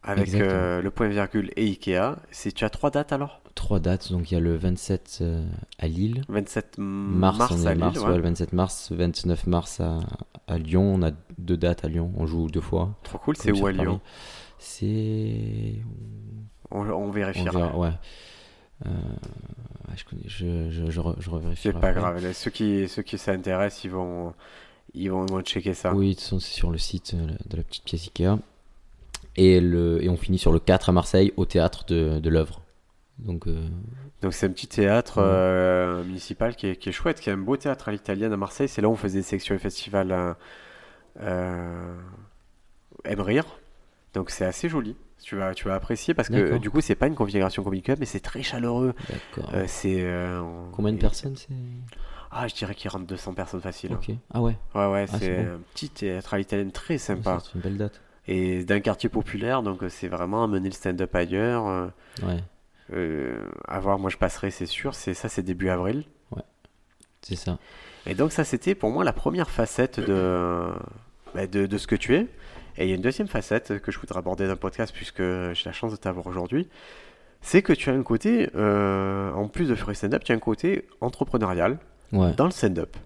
S1: avec euh, le point virgule et Ikea. Tu as trois dates alors?
S2: Trois dates, donc il y a le 27 euh, à Lille,
S1: 27
S2: mars,
S1: mars,
S2: on est
S1: à Lille, ouais.
S2: ouais, le 27 mars, 29 mars à, à Lyon, on a deux dates à Lyon, on joue deux fois.
S1: Trop cool, c'est où à. Lyon?
S2: C'est
S1: on, on
S2: On
S1: vérifiera.
S2: verra, ouais. Euh, ouais, je, connais, je, je, je, re- je revérifierai
S1: C'est pas
S2: après.
S1: grave. là, Ceux qui, ceux qui s'intéressent, ils vont, ils vont, ils vont checker ça.
S2: Oui, de toute façon, c'est sur le site euh, de la petite pièce Ikea. Et, le, et on finit sur le 4 à Marseille, au théâtre de, de l'œuvre. Donc, euh,
S1: Donc c'est un petit théâtre
S2: Ouais.
S1: euh, municipal qui est, qui est chouette, qui est un beau théâtre à l'italienne à Marseille. C'est là où on faisait des sections et festivals euh, euh, Aime rire. Donc c'est assez joli. Tu vas, tu vas apprécier parce que du coup c'est pas une configuration club mais c'est très chaleureux. c'est
S2: Combien de personnes c'est
S1: Ah je dirais qu'il rentre 200 personnes facile.
S2: Ok. Ah ouais,
S1: Ouais ouais
S2: Ah,
S1: c'est un petit théâtre à l'italienne très sympa
S2: c'est une belle date.
S1: et d'un quartier populaire donc c'est vraiment amener le stand-up ailleurs.
S2: Ouais.
S1: Euh, à voir, moi je passerai, c'est sûr. C'est ça, c'est début avril.
S2: C'est ça.
S1: Et donc ça, c'était pour moi la première facette de, bah, de, de ce que tu es. Et il y a une deuxième facette que je voudrais aborder dans le podcast puisque j'ai la chance de t'avoir aujourd'hui. C'est que tu as un côté, euh, en plus de faire du stand-up, tu as un côté entrepreneurial
S2: Ouais.
S1: dans le stand-up.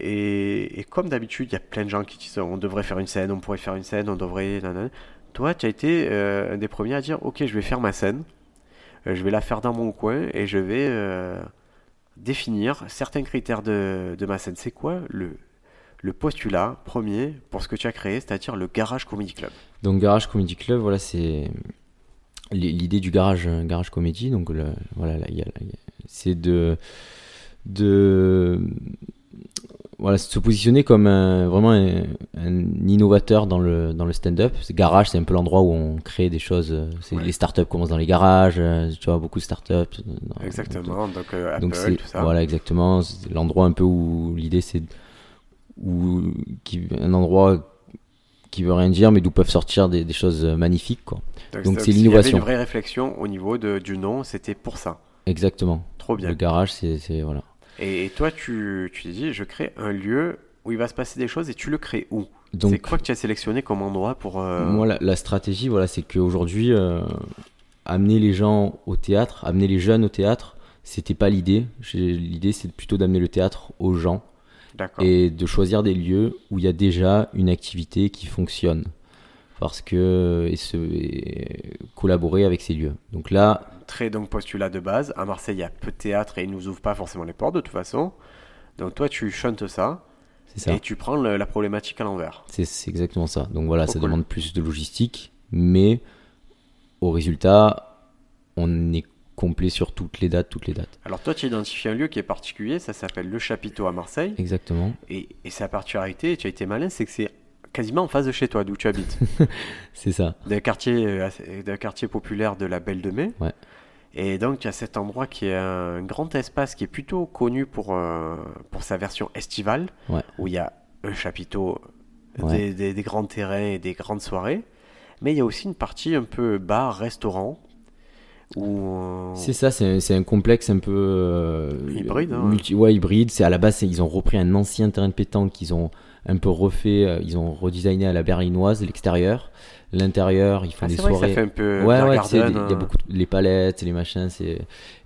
S1: Et, et comme d'habitude, il y a plein de gens qui disent on devrait faire une scène, on pourrait faire une scène, on devrait. Toi, tu as été euh, un des premiers à dire ok, je vais faire ma scène, je vais la faire dans mon coin et je vais euh, définir certains critères de, de ma scène. C'est quoi le, le postulat premier pour ce que tu as créé, c'est-à-dire le Garage Comedy Club
S2: Donc Garage Comedy Club, voilà, c'est l'idée du garage, euh, garage comédie. Donc le- voilà, c'est de de voilà, se positionner comme un, vraiment un, un innovateur dans le dans le stand-up. Garage, c'est un peu l'endroit où on crée des choses. euh,
S1: Ouais.
S2: les startups commencent dans les garages. euh, Tu vois, beaucoup de startups. euh, dans-
S1: Exactement, donc, euh, Apple,
S2: donc c'est
S1: tout ça.
S2: voilà exactement c'est l'endroit un peu où l'idée c'est où qui un endroit qui veut rien dire mais d'où peuvent sortir des, des choses magnifiques quoi. donc c'est
S1: s'il y avait
S2: l'innovation.
S1: une vraie réflexion au niveau de, du nom, c'était pour ça.
S2: Exactement.
S1: Trop bien.
S2: Le garage c'est- voilà.
S1: Et, et toi, tu, tu dit, je crée un lieu où il va se passer des choses et tu le crées où? C'est
S2: Donc
S1: quoi que tu as sélectionné comme endroit pour. euh,
S2: moi la, la stratégie voilà c'est qu'aujourd'hui euh, amener les gens au théâtre, amener les jeunes au théâtre, c'était pas l'idée. L'idée c'est plutôt d'amener le théâtre aux gens. Et de choisir des lieux où il y a déjà une activité qui fonctionne parce que et, se, et collaborer avec ces lieux. Donc là,
S1: Très donc postulat de base. À Marseille, il y a peu de théâtre et ils nous ouvrent pas forcément les portes de toute façon. Donc toi, tu chantes ça, et tu prends le- la problématique à l'envers.
S2: C'est exactement ça. Donc voilà, ça
S1: cool.
S2: demande plus de logistique, mais au résultat, on est complet sur toutes les dates, toutes les dates.
S1: Alors toi, tu identifies un lieu qui est particulier, ça s'appelle Le Chapiteau à Marseille.
S2: Exactement.
S1: Et, et sa particularité, tu as été malin, c'est que c'est quasiment en face de chez toi, d'où tu habites.
S2: C'est ça.
S1: d'un quartier, euh, d'un quartier populaire de la Belle de Mai.
S2: Ouais.
S1: Et donc, tu as cet endroit qui est un grand espace qui est plutôt connu pour, euh, pour sa version estivale,
S2: Ouais.
S1: où il y a un chapiteau,
S2: Ouais.
S1: des, des- des grands terrains et des grandes soirées. Mais il y a aussi une partie un peu bar, restaurant, où
S2: C'est ça, c'est un, complexe un peu euh,
S1: Hybride, hein,
S2: multi- ouais, hybride. C'est à la base, ils ont repris un ancien terrain de pétanque qu'ils ont un peu refait, euh, ils ont redesigné à la berlinoise l'extérieur, l'intérieur, ils font
S1: ah,
S2: des
S1: vrai
S2: soirées.
S1: ça fait un peu
S2: Ouais, ouais, il y a
S1: hein.
S2: beaucoup de- les palettes, les machins, c'est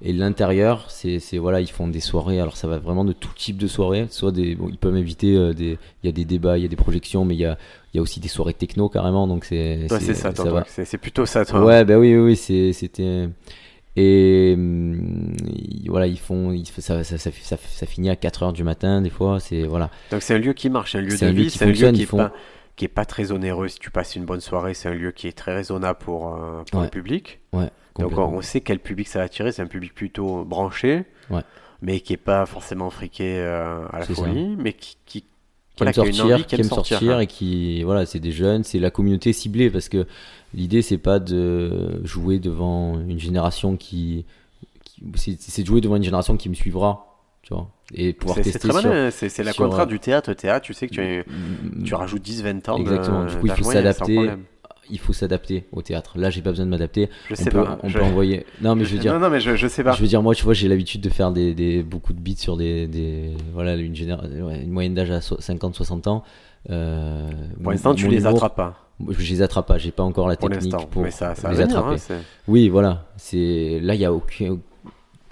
S2: et l'intérieur, c'est voilà, ils font des soirées. Alors ça va vraiment de tout type de soirées. Soit des, bon, ils peuvent inviter euh, des, il y a des débats, il y a des projections, mais il y a il y a aussi des soirées techno carrément. Donc c'est
S1: Toi, c'est ça, c'est plutôt ça, toi.
S2: Ouais, bah oui, oui, c'était. Et hum, voilà, ils font. ils- ça, ça, ça, ça, ça finit à 4h du matin, des fois. C'est. Voilà.
S1: Donc c'est un lieu qui marche, un lieu
S2: C'est
S1: de vie, c'est un lieu qui
S2: font-
S1: pas, qui est pas très onéreux. Si tu passes une bonne soirée, c'est un lieu qui est très raisonnable pour, euh, pour
S2: Ouais.
S1: le public.
S2: Ouais.
S1: Donc on, on sait quel public ça va attirer, c'est un public plutôt branché,
S2: Ouais.
S1: mais qui est pas forcément friqué euh, à la folie, mais qui, qui,
S2: qui
S1: voilà,
S2: aiment
S1: qui a une
S2: sortir,
S1: hein.
S2: et qui voilà, c'est des jeunes, c'est la communauté ciblée parce que l'idée c'est pas de jouer devant une génération qui, qui- c'est de jouer devant une génération qui me suivra, tu vois, et pouvoir
S1: c'est
S2: tester
S1: très c'est c'est la
S2: sur,
S1: contraire
S2: euh,
S1: du théâtre. Théâtre, tu sais que tu,
S2: Mm,
S1: tu rajoutes 10-20 ans
S2: Exactement, du coup, il faut s'adapter. Il faut s'adapter au théâtre. Là, j'ai pas besoin de m'adapter.
S1: Je
S2: On
S1: sais
S2: peut,
S1: pas.
S2: on
S1: je-
S2: peut envoyer. Non, mais je veux dire,
S1: Non, non, mais je, je sais pas.
S2: Je veux dire, moi, tu vois, j'ai l'habitude de faire des, des, beaucoup de beats sur des. des voilà, une, généra- ouais, une moyenne d'âge à 50-60 ans. Euh,
S1: Pour l'instant, tu les attrapes pas.
S2: Je les attrape pas, j'ai pas encore la technique pour
S1: Mais ça, ça
S2: les
S1: venir,
S2: attraper.
S1: hein,
S2: oui, voilà. C'est Là, il y a aucun.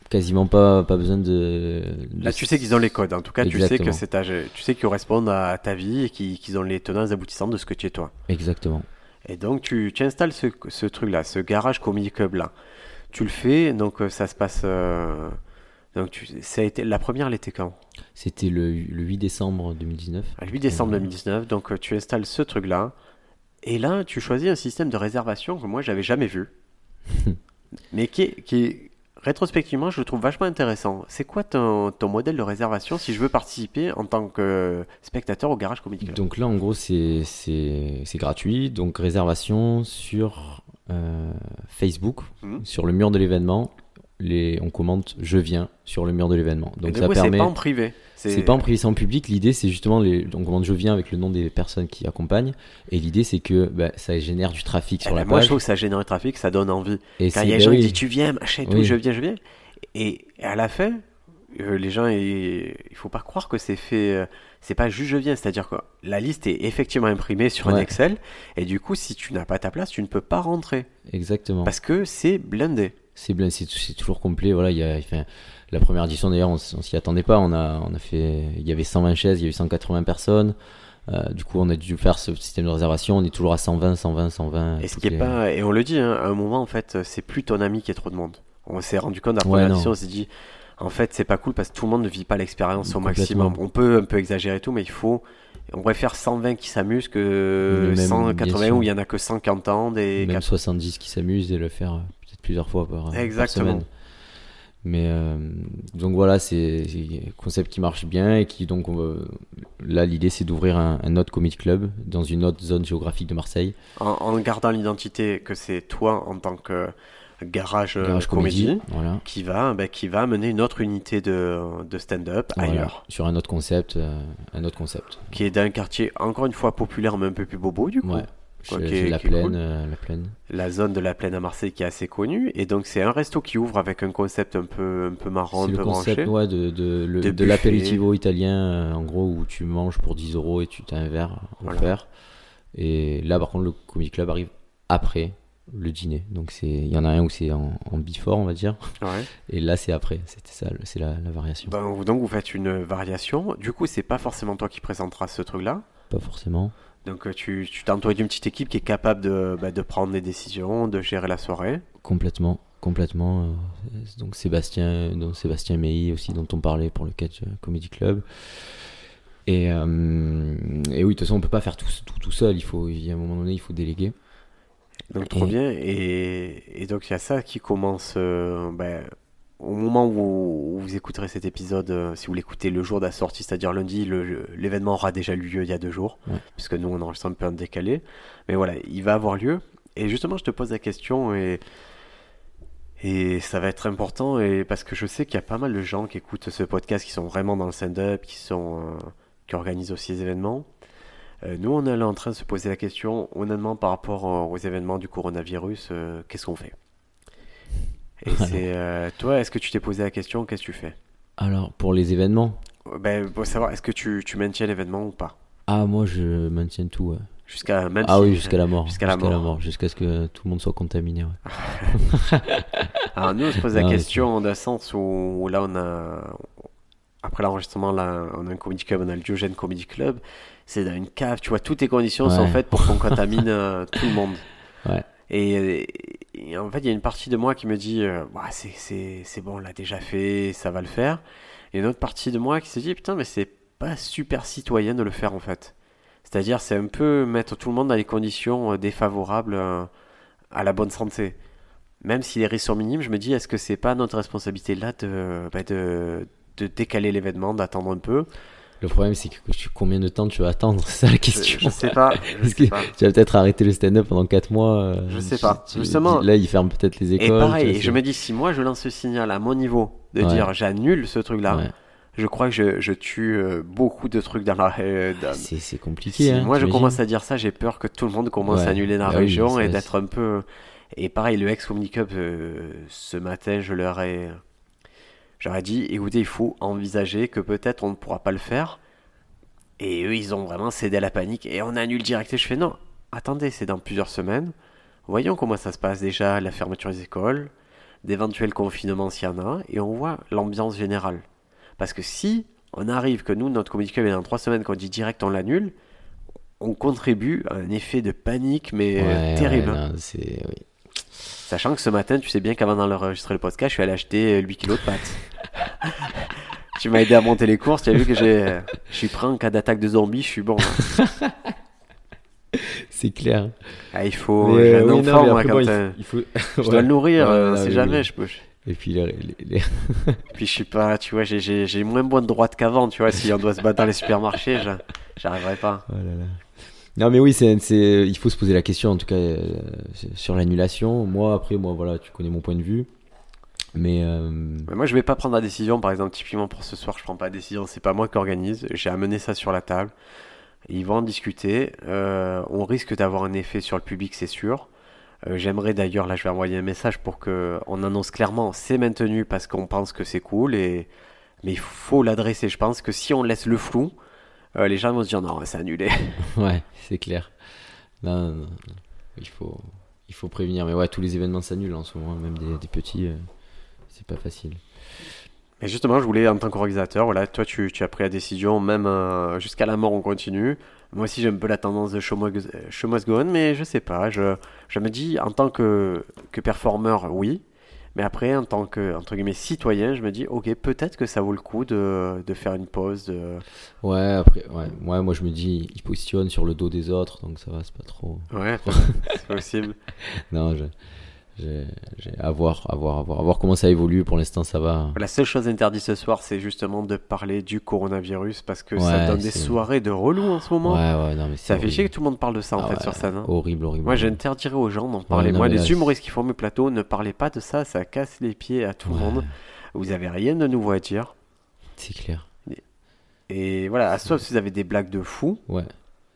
S2: Quasiment pas, pas besoin de. de-
S1: Là, tu sais qu'ils ont les codes. En tout cas, tu sais que c'est âge, tu sais qu'ils correspondent à ta vie et qu'ils ont les tenants aboutissants de ce que tu es toi.
S2: Exactement.
S1: Et donc, tu, tu installes ce, ce truc-là, ce garage comedy club-là. Tu le fais, donc euh, ça se passe. euh, donc, tu, ça a été, la première, elle était quand?
S2: C'était le, le 8 décembre 2019.
S1: Le 8 décembre
S2: Mhm.
S1: 2019. Donc, euh, tu installes ce truc-là. Et là, tu choisis un système de réservation que moi, j'avais jamais vu. mais qui est, qui est, rétrospectivement, je le trouve vachement intéressant. C'est quoi ton, ton modèle de réservation si je veux participer en tant que spectateur au garage comedy club?
S2: Donc là, en gros, c'est gratuit. Donc réservation sur euh, Facebook,
S1: Mhm.
S2: sur le mur de l'événement. Les, on commente je viens sur le mur de l'événement.
S1: Et
S2: Donc ça
S1: coup,
S2: permet.
S1: c'est pas en privé.
S2: C'est pas en privé, c'est en public. L'idée, c'est justement, les... on commande je viens avec le nom des personnes qui accompagnent. Et l'idée, c'est que bah, ça génère du trafic sur
S1: Eh
S2: la
S1: ben, Moi, je
S2: page.
S1: trouve que ça génère du trafic, ça donne envie.
S2: Et
S1: Quand il y a des
S2: bah
S1: gens qui disent tu viens, machin, et tout,
S2: Oui.
S1: je viens, je viens. Et, et à la fin, euh, les gens, ils- il faut pas croire que c'est fait. euh, c'est pas juste je viens, c'est-à-dire que la liste est effectivement imprimée sur un. Excel. Et du coup, si tu n'as pas ta place, tu ne peux pas rentrer.
S2: Exactement.
S1: Parce que c'est blindé.
S2: C'est bien, c'est c'est toujours complet. Voilà, il y a, enfin, la première édition d'ailleurs, on, on s'y attendait pas. On a, on a fait, il y avait 120 chaises, il y a eu 180 personnes. Euh, du coup, on a dû faire ce système de réservation. On est toujours à 120, 120, 120.
S1: Et ce qui est
S2: les-
S1: pas. Et on le dit, hein, à un moment, en fait, c'est plus ton ami qui est trop de monde. On s'est rendu compte à la première édition, on s'est dit. En fait, c'est pas cool parce que tout le monde ne vit pas l'expérience au maximum. On peut un peu exagérer et tout, mais il faut. On préfère 120 qui s'amusent que
S2: Mais même,
S1: 180
S2: bien sûr.
S1: où il y en a que 100 qui entendent et
S2: Même 70 qui s'amusent et le faire euh, plusieurs fois par, par
S1: Exactement.
S2: semaine. Mais euh, donc voilà, c'est un concept qui marche bien et qui donc là l'idée c'est d'ouvrir un, un autre comedy club dans une autre zone géographique de Marseille.
S1: en, en gardant l'identité que c'est toi en tant que garage, euh,
S2: Garage
S1: comédie,
S2: Comédie, voilà.
S1: qui va, ben, qui va amener une autre unité de, de stand-up
S2: Voilà,
S1: ailleurs,
S2: sur un autre concept, euh, un autre concept.
S1: qui est d'un quartier encore une fois populaire mais un peu plus bobo du coup.
S2: Ouais. La plaine,
S1: cool.
S2: euh, la plaine.
S1: La zone de la plaine à Marseille qui est assez connue et donc c'est un resto qui ouvre avec un concept un peu un peu marrant, un
S2: le
S1: peu
S2: concept
S1: branché.
S2: ouais, de, de,
S1: De
S2: de italien, euh, en gros, où tu manges pour 10 euros et tu as un verre
S1: Voilà.
S2: offert. Et là, par contre, le comedy club arrive après le dîner. Donc, il y en a un où c'est en, en before, on va dire.
S1: Ouais.
S2: Et là, c'est après. C'était ça, c'est la, la variation.
S1: Ben, donc vous faites une variation. Du coup, c'est pas forcément toi qui présenteras ce truc-là.
S2: Pas forcément.
S1: Donc euh, tu t'es entouré d'une petite équipe qui est capable de, bah, de prendre des décisions, de gérer la soirée.
S2: Complètement. Complètement. euh, donc, Sébastien, donc Sébastien Meilly aussi, dont on parlait pour le Catch Comedy Club. Et, euh, et oui, de toute façon, on peut pas faire tout, tout, tout seul. Il faut, a un moment donné, il faut déléguer.
S1: Donc trop
S2: Et-
S1: bien. Et, et donc il y a ça qui commence euh, ben, au moment où, vous écouterez cet épisode, euh, si vous l'écoutez le jour de la sortie, c'est-à-dire lundi, l'événement aura déjà eu lieu il y a deux jours,
S2: Ouais.
S1: puisque nous on enregistre un peu en décalé. Mais voilà, il va avoir lieu. Et justement, je te pose la question et, et ça va être important et parce que je sais qu'il y a pas mal de gens qui écoutent ce podcast qui sont vraiment dans le stand-up, qui sont euh, qui organisent aussi les événements. Euh, nous, on est en train de se poser la question, honnêtement, par rapport aux événements du coronavirus, euh, qu'est-ce qu'on fait? Et c'est euh, toi, est-ce que tu t'es posé la question, qu'est-ce que tu fais?
S2: Alors, pour les événements,
S1: Euh, Ben, pour savoir, est-ce que tu, tu maintiens l'événement ou pas?
S2: Ah, moi, je maintiens tout. ouais.
S1: Jusqu'à même
S2: Ah
S1: si-
S2: oui, jusqu'à la mort.
S1: jusqu'à la mort.
S2: Jusqu'à ce que tout le monde soit contaminé. ouais.
S1: Alors nous, on se pose la question d'un sens où, là, on a... Après l'enregistrement, là, on a un comedy club, on a le Diogène Comedy Club. C'est dans une cave, tu vois, toutes les conditions sont faites pour qu'on contamine euh, tout le monde.
S2: Ouais.
S1: Et, et en fait, il y a une partie de moi qui me dit, euh, Bah, c'est, bon, on l'a déjà fait, ça va le faire. Et une autre partie de moi qui se dit, putain, mais c'est pas super citoyen de le faire, en fait. C'est-à-dire, c'est un peu mettre tout le monde dans les conditions euh, défavorables euh, à la bonne santé. Même si les risques sont minimes, je me dis, est-ce que c'est pas notre responsabilité là de, bah, décaler l'événement, d'attendre un peu?
S2: Le problème, c'est que combien de temps tu vas attendre C'est ça la question.
S1: je sais pas. Je sais pas.
S2: tu vas peut-être arrêter le stand-up pendant 4 mois. euh,
S1: Je sais
S2: tu-
S1: pas.
S2: tu-
S1: Justement.
S2: Là, ils ferment peut-être les écoles.
S1: Et pareil,
S2: vois,
S1: je me dis, si moi je lance ce signal à mon niveau, de
S2: Ouais.
S1: dire j'annule ce truc-là,
S2: Ouais.
S1: je crois que je, je tue euh, beaucoup de trucs dans la. euh, dans-
S2: C'est compliqué.
S1: Si
S2: hein,
S1: moi je commence à dire ça, j'ai peur que tout le monde commence
S2: Ouais.
S1: à annuler dans la
S2: Bah
S1: région et d'être un peu. Et pareil, le ex Omni Cup, euh, ce matin, je leur ai. J'aurais dit, écoutez, il faut envisager que peut-être on ne pourra pas le faire. Et eux, ils ont vraiment cédé à la panique et on annule direct. Et je fais non, attendez, c'est dans plusieurs semaines. Voyons comment ça se passe déjà, la fermeture des écoles, d'éventuels confinements s'il y en a, et on voit l'ambiance générale. Parce que si on arrive que nous, notre communiqué est dans trois semaines, qu'on dit direct on l'annule, on contribue à un effet de panique, mais euh,
S2: Ouais,
S1: terrible.
S2: ouais,
S1: hein.
S2: non, oui.
S1: Sachant que ce matin, tu sais bien qu'avant d'enregistrer le podcast, je suis allé acheter euh, 8 kilos de pâtes. tu m'as aidé à monter les courses, tu as vu que j'ai, je suis prêt en cas d'attaque de zombies, je suis bon. hein.
S2: C'est clair.
S1: Ah, il faut, j'ai
S2: euh,
S1: un
S2: oui, non,
S1: enfant,
S2: mais
S1: moi, quand
S2: bon, il
S1: euh,
S2: faut- il faut.
S1: je dois le nourrir,
S2: Ouais,
S1: euh, c'est
S2: oui,
S1: jamais,
S2: oui.
S1: je peux.
S2: Et puis les- les- les-
S1: Puis je suis pas, tu vois, j'ai, j'ai, j'ai moins bonne droite qu'avant, tu vois, si on doit se battre dans les supermarchés, je- j'arriverai pas.
S2: Oh là là. Non mais oui, c'est, il faut se poser la question en tout cas euh, sur l'annulation. Moi après, moi voilà, tu connais mon point de vue. Mais euh,
S1: moi, je vais pas prendre la décision. Par exemple, typiquement pour ce soir, je prends pas la décision. C'est pas moi qui organise. J'ai amené ça sur la table. Ils vont en discuter. Euh, on risque d'avoir un effet sur le public, c'est sûr. J'aimerais d'ailleurs, là, je vais envoyer un message pour que on annonce clairement c'est maintenu parce qu'on pense que c'est cool. Et mais il faut l'adresser. Je pense que si on laisse le flou, euh, les gens vont se dire non, c'est annulé.
S2: ouais, c'est clair. Non, non, non, il faut, il faut prévenir. Mais ouais, tous les événements s'annulent en ce moment, même des, des petits. euh, c'est pas facile.
S1: Mais justement, je voulais, en tant qu'organisateur, voilà, toi, tu, tu as pris la décision, même euh, jusqu'à la mort, on continue. Moi aussi, j'ai un peu la tendance de show must, show must go on, mais je sais pas. Je, je me dis, en tant que, que performeur, oui. Mais après, en tant que, entre guillemets, citoyen, je me dis, ok, peut-être que ça vaut le coup de, de faire une pause. De...
S2: Ouais, après, ouais, ouais, moi je me dis, il positionne sur le dos des autres, donc ça va, c'est pas trop.
S1: Ouais, c'est possible.
S2: Non, je, j'ai, à voir, à voir, à voir, à voir comment ça évolue. Pour l'instant, ça va.
S1: La seule chose interdite ce soir, c'est justement de parler du coronavirus parce que ça donne des soirées de relou en ce moment.
S2: Ouais, ouais, non, mais
S1: Ça fait chier que tout le monde parle de ça en
S2: Ah
S1: fait
S2: ouais,
S1: sur scène. hein.
S2: Horrible, horrible.
S1: Moi, j'interdirais aux gens d'en parler.
S2: non,
S1: Moi, les
S2: là,
S1: humoristes qui font mes plateaux, ne parlez pas de ça, ça casse les pieds à tout le monde. Vous avez rien de nouveau à dire.
S2: C'est clair.
S1: Et voilà, sauf si vous avez des blagues de fou.
S2: Ouais.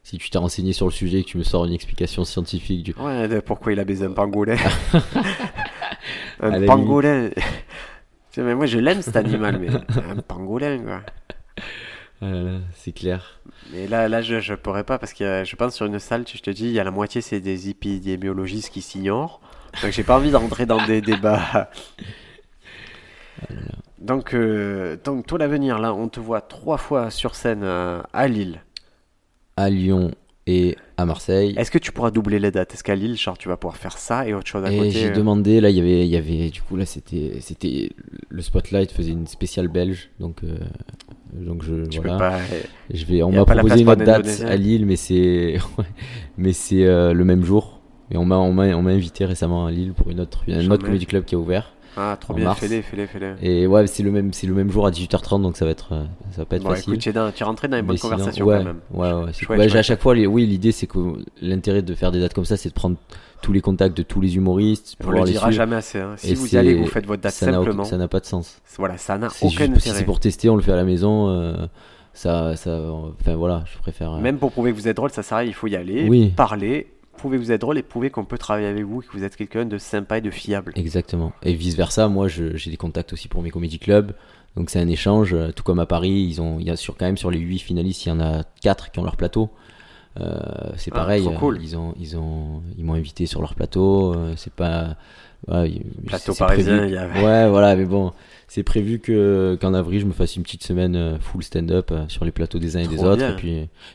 S2: Si tu t'es renseigné sur le sujet et que tu me sors une explication scientifique du.
S1: Ouais, de pourquoi il a baisé un pangolin. Un pangolin. Mais moi, je l'aime cet animal, mais un pangolin, quoi.
S2: Ah là là, c'est clair.
S1: Mais là, là je, je pourrais pas parce que euh, je pense sur une salle, tu- je te dis, il y a la moitié, c'est des épidémiologistes qui s'ignorent. Donc, j'ai pas envie d'entrer dans des débats. Donc, euh, donc, toi, l'avenir, là, on te voit trois fois sur scène euh, à Lille.
S2: À Lyon et à Marseille.
S1: Est-ce que tu pourras doubler les dates? Est-ce qu'à Lille, genre, tu vas pouvoir faire ça et autre chose à
S2: Et
S1: côté
S2: j'ai
S1: euh,
S2: demandé, là, il y avait, il y avait, du coup, là, c'était, c'était, le Spotlight faisait une spéciale belge, donc, euh, donc je,
S1: Tu
S2: voilà.
S1: peux pas.
S2: Je vais, on m'a proposé une autre date à Lille, mais c'est, mais c'est euh, le même jour. Et on m'a, on m'a, on m'a invité récemment à Lille pour une autre, un
S1: Jamais.
S2: autre comedy club qui a ouvert.
S1: Ah, trop
S2: en
S1: bien, fais-les, fais-les, fais-les.
S2: Et ouais, c'est le même, c'est le même jour à 18h30, donc ça va être, euh, ça va pas être
S1: Bon,
S2: facile.
S1: écoute, tu es, dans- tu es rentré dans une bonne
S2: Mais sinon,
S1: conversation
S2: ouais,
S1: quand même.
S2: Ouais, ouais,
S1: Chouette.
S2: Ouais, à chaque fois, les, oui, l'idée c'est que l'intérêt de faire des dates comme ça, c'est de prendre tous les contacts de tous les humoristes,
S1: On
S2: pouvoir
S1: le
S2: les
S1: dira jamais assez. hein. Si
S2: Et
S1: vous y allez, vous faites votre date
S2: ça
S1: simplement.
S2: ça n'a pas de sens.
S1: Voilà, ça n'a aucun
S2: juste si c'est pour tester, on le fait à la maison. euh, ça, ça, enfin voilà, je préfère. euh,
S1: Même pour prouver que vous êtes drôle, ça sert à rien, il faut y aller,
S2: Oui.
S1: parler, prouver que vous êtes drôle et prouver qu'on peut travailler avec vous, que vous êtes quelqu'un de sympa et de fiable.
S2: Exactement. Et vice versa, moi, j'ai des contacts aussi pour mes comédie clubs. Donc c'est un échange. euh, Tout comme à Paris, ils ont, il y a sur quand même sur les 8 finalistes, il y en a 4 qui ont leur plateau. Euh, c'est
S1: Ah,
S2: pareil.
S1: cool.
S2: euh, Ils ont, ils ont, ils m'ont invité sur leur plateau. c'est pas. ouais,
S1: Plateau parisien,
S2: prévu.
S1: il y a-
S2: Ouais, voilà, mais bon, c'est prévu que qu'en avril, je me fasse une petite semaine full stand-up sur les plateaux des uns et des autres.
S1: bien.
S2: Et puis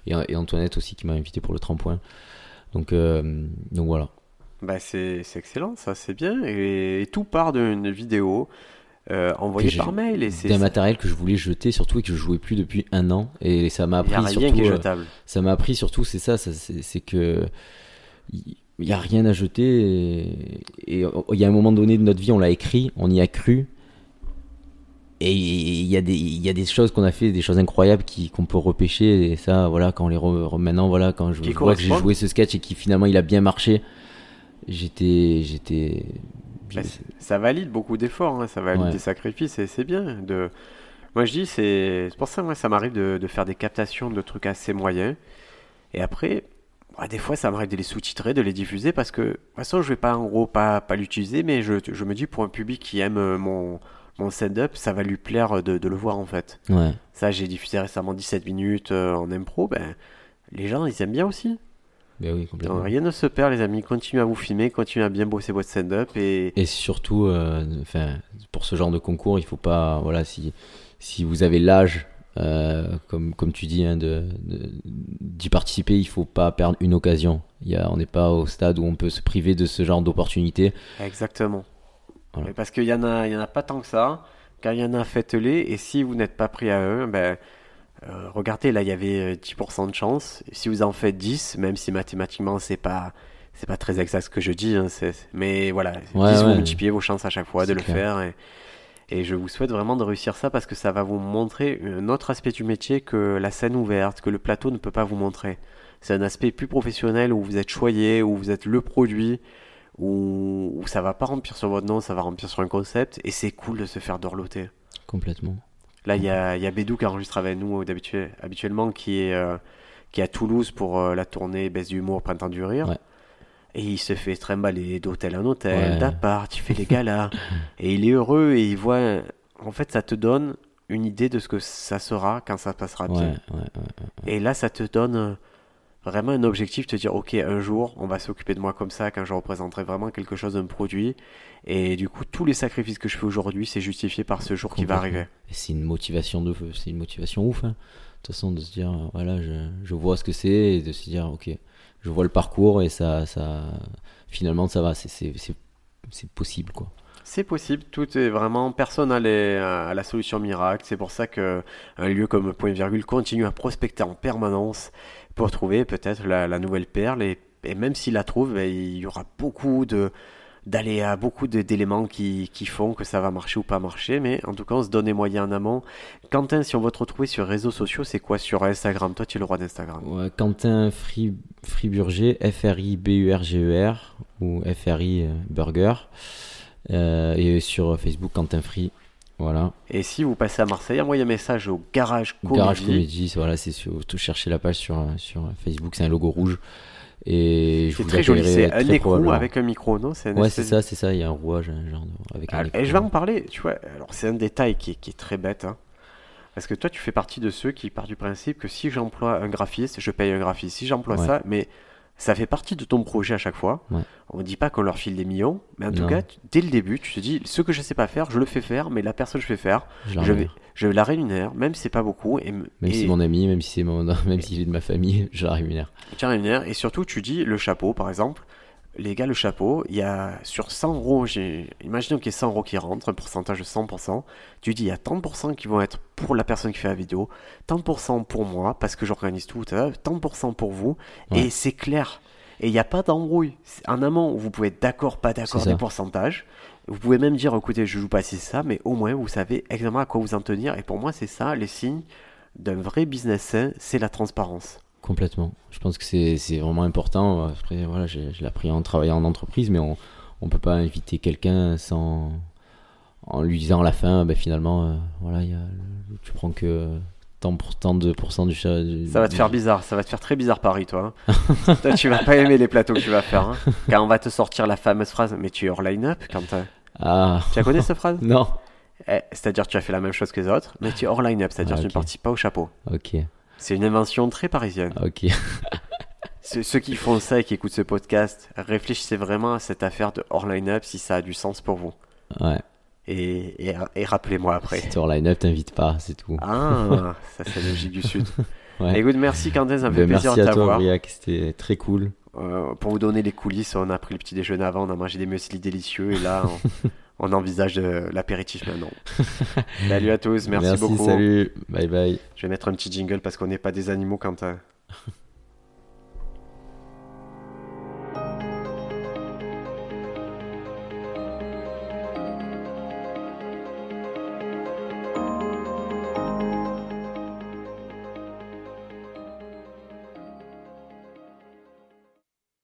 S2: et, et Antoinette aussi qui m'a invité pour le tremplin. Donc, euh, donc voilà.
S1: Bah, c'est c'est excellent, ça, c'est bien. Et, et tout part d'une vidéo euh,
S2: j'ai-
S1: par mail. Et c'est
S2: d'un matériel que je voulais jeter surtout et que je jouais plus depuis un an et ça m'a appris surtout euh, ça m'a appris surtout c'est ça, ça, c'est c'est que il y a rien à jeter et et il y a un moment donné de notre vie on l'a écrit on y a cru et il y a des il y a des choses qu'on a fait des choses incroyables qui qu'on peut repêcher et ça voilà quand on les re- maintenant voilà quand je vois que j'ai joué ce sketch et qui finalement il a bien marché j'étais j'étais
S1: Bah, ça valide beaucoup d'efforts, hein, ça valide
S2: Ouais.
S1: des sacrifices et c'est bien. De... Moi je dis, c'est pour ça moi ça m'arrive de, de faire des captations de trucs assez moyens. Et après, ouais, des fois ça m'arrive de les sous-titrer, de les diffuser parce que de toute façon je vais pas en gros pas, pas l'utiliser, mais je, je me dis pour un public qui aime euh, mon, mon stand-up, ça va lui plaire de, de le voir en fait.
S2: ouais
S1: Ça j'ai diffusé récemment 17 minutes euh, en impro, ben les gens ils aiment bien aussi.
S2: ben oui
S1: Donc,
S2: complètement
S1: rien ne se perd les amis, continuez à vous filmer, continuez à bien bosser votre stand-up et...
S2: Et surtout, euh, enfin, pour ce genre de concours, il faut pas, voilà, si, si vous avez l'âge, euh, comme, comme tu dis, hein, de, de- d'y participer, il faut pas perdre une occasion. Il y a, on n'est pas au stade où on peut se priver de ce genre d'opportunité.
S1: Exactement.
S2: Voilà.
S1: Parce qu'il y en a, il y en a pas tant que ça. Quand il y en a, faites-les. Et si vous n'êtes pas pris à eux, ben, euh, regardez, là, il y avait euh, 10% de chance. Si vous en faites 10, même si mathématiquement, c'est pas, c'est pas très exact ce que je dis, hein, mais voilà, 10,
S2: Ouais,
S1: vous multipliez vos chances à chaque fois de le
S2: clair.
S1: faire. Et, et je vous souhaite vraiment de réussir ça parce que ça va vous montrer un autre aspect du métier que la scène ouverte, que le plateau ne peut pas vous montrer. C'est un aspect plus professionnel où vous êtes choyé, où vous êtes le produit, où, où ça va pas remplir sur votre nom, ça va remplir sur un concept, et c'est cool de se faire dorloter.
S2: Complètement.
S1: Là, il y a, y a Bédou qui enregistre avec nous euh, habituellement, qui est, euh, qui est à Toulouse pour euh, la tournée Baisse d'humour, Printemps du Rire.
S2: Ouais.
S1: Et il se fait trimballer d'hôtel en hôtel,
S2: Ouais.
S1: d'appart, il fait des galas. et il est heureux et il voit. En fait, ça te donne une idée de ce que ça sera quand ça passera bien. Et là, ça te donne vraiment un objectif, te dire, ok, un jour, on va s'occuper de moi comme ça, quand je représenterai vraiment quelque chose, un produit. Et du coup, tous les sacrifices que je fais aujourd'hui, c'est justifié par ce jour qui va arriver.
S2: C'est une motivation de c'est une motivation ouf hein. de toute façon de se dire euh, voilà je, je vois ce que c'est et de se dire ok je vois le parcours et ça ça finalement ça va c'est possible quoi
S1: C'est possible, tout est vraiment, personne n'a les- a la solution miracle. C'est pour ça que un lieu comme Point Virgule continue à prospecter en permanence pour trouver peut-être la, nouvelle perle. Et, même s'il la trouve, ben, il y aura beaucoup de d'aléas, beaucoup d'éléments qui, font que ça va marcher ou pas marcher. Mais en tout cas, on se donne les moyens en amont. Quentin, si on veut te retrouver sur réseaux sociaux, c'est quoi sur Instagram? Toi, tu es le roi d'Instagram.
S2: Quentin Fri, Friburger F R I B U R G E ou F R I euh, Burger Euh, et sur Facebook Quentin Free voilà
S1: Et si vous passez à Marseille, envoyez un message au Garage Comédie.
S2: Garage Comedy voilà c'est sur tout chercher la page sur sur Facebook c'est un logo rouge et
S1: C'est très joli, c'est un écrou avec un micro, non C'est
S2: Ouais, c'est ça, c'est ça. Il y a un rouage, un genre de- avec un
S1: Ah. Et je vais en parler, tu vois. Alors, c'est un détail qui est, qui est très bête. hein. Parce que toi, tu fais partie de ceux qui partent du principe que si j'emploie un graphiste, je paye un graphiste. Si j'emploie
S2: Ouais.
S1: ça, mais ça fait partie de ton projet à chaque fois.
S2: Ouais.
S1: On ne dit pas qu'on leur file des millions, mais en tout
S2: Non.
S1: cas, tu- dès le début, tu te dis ce que je sais pas faire, je le fais faire, mais la personne que je fais faire,
S2: Je la
S1: je vais,
S2: rémunère.
S1: je la rémunère, même si c'est pas beaucoup. Et,
S2: Même
S1: et,
S2: si c'est mon ami, même si c'est mon, même s'il est de ma famille, je la rémunère.
S1: tu la rémunères. Et surtout, tu dis le chapeau, par exemple. Les gars, le chapeau, il y a sur 100 euros, imaginons qu'il y ait 100 euros qui rentrent, un pourcentage de 100%. Tu dis il y a 30% qui vont être pour la personne qui fait la vidéo, 30% pour moi, parce que j'organise tout, euh, 30% pour vous,
S2: Ouais.
S1: et c'est clair. Et il n'y a pas d'embrouille. En amont, vous pouvez être d'accord, pas d'accord des pourcentages. Vous pouvez même dire, écoutez, je joue pas si ça, mais au moins vous savez exactement à quoi vous en tenir. Et pour moi, c'est ça, les signes d'un vrai business sain, c'est la transparence.
S2: Complètement. Je pense que c'est vraiment important. Après, voilà, j'ai- je l'ai appris en travaillant en entreprise, mais on on peut pas inviter quelqu'un sans en lui disant à la fin, ben finalement, euh, voilà, il y a, tu prends que tant pour tant de pourcents du chat.
S1: Ça va te faire bizarre, ça va te faire très bizarre Paris, toi. hein. toi, tu vas pas aimer les plateaux que tu vas faire. hein. Quand on va te sortir la fameuse phrase, mais tu es hors line-up quand
S2: Ah
S1: Tu la connais cette phrase?
S2: Non.
S1: Eh, C'est-à-dire que tu as fait la même chose que les autres, mais tu es hors line-up, c'est-à-dire
S2: Ah,
S1: que tu ne participes pas au chapeau.
S2: Ok.
S1: C'est une invention très parisienne.
S2: Ok.
S1: Ceux ceux qui font ça et qui écoutent ce podcast, réfléchissez vraiment à cette affaire de hors line-up si ça a du sens pour vous.
S2: Ouais.
S1: Et, et, et rappelez-moi après.
S2: Si hors line-up, t'invites pas, c'est tout.
S1: Ah, ça c'est la logique du Sud.
S2: Ouais.
S1: Écoute, merci Candace, ça me fait
S2: Ben,
S1: plaisir
S2: merci
S1: de
S2: à toi,
S1: t'avoir.
S2: Briac, c'était très cool.
S1: Euh, pour vous donner les coulisses, on a pris le petit déjeuner avant, on a mangé des muesli délicieux et là, on, on envisage de l'apéritif maintenant. salut à tous, merci, beaucoup.
S2: salut, bye bye.
S1: Je vais mettre un petit jingle parce qu'on n'est pas des animaux, Quentin.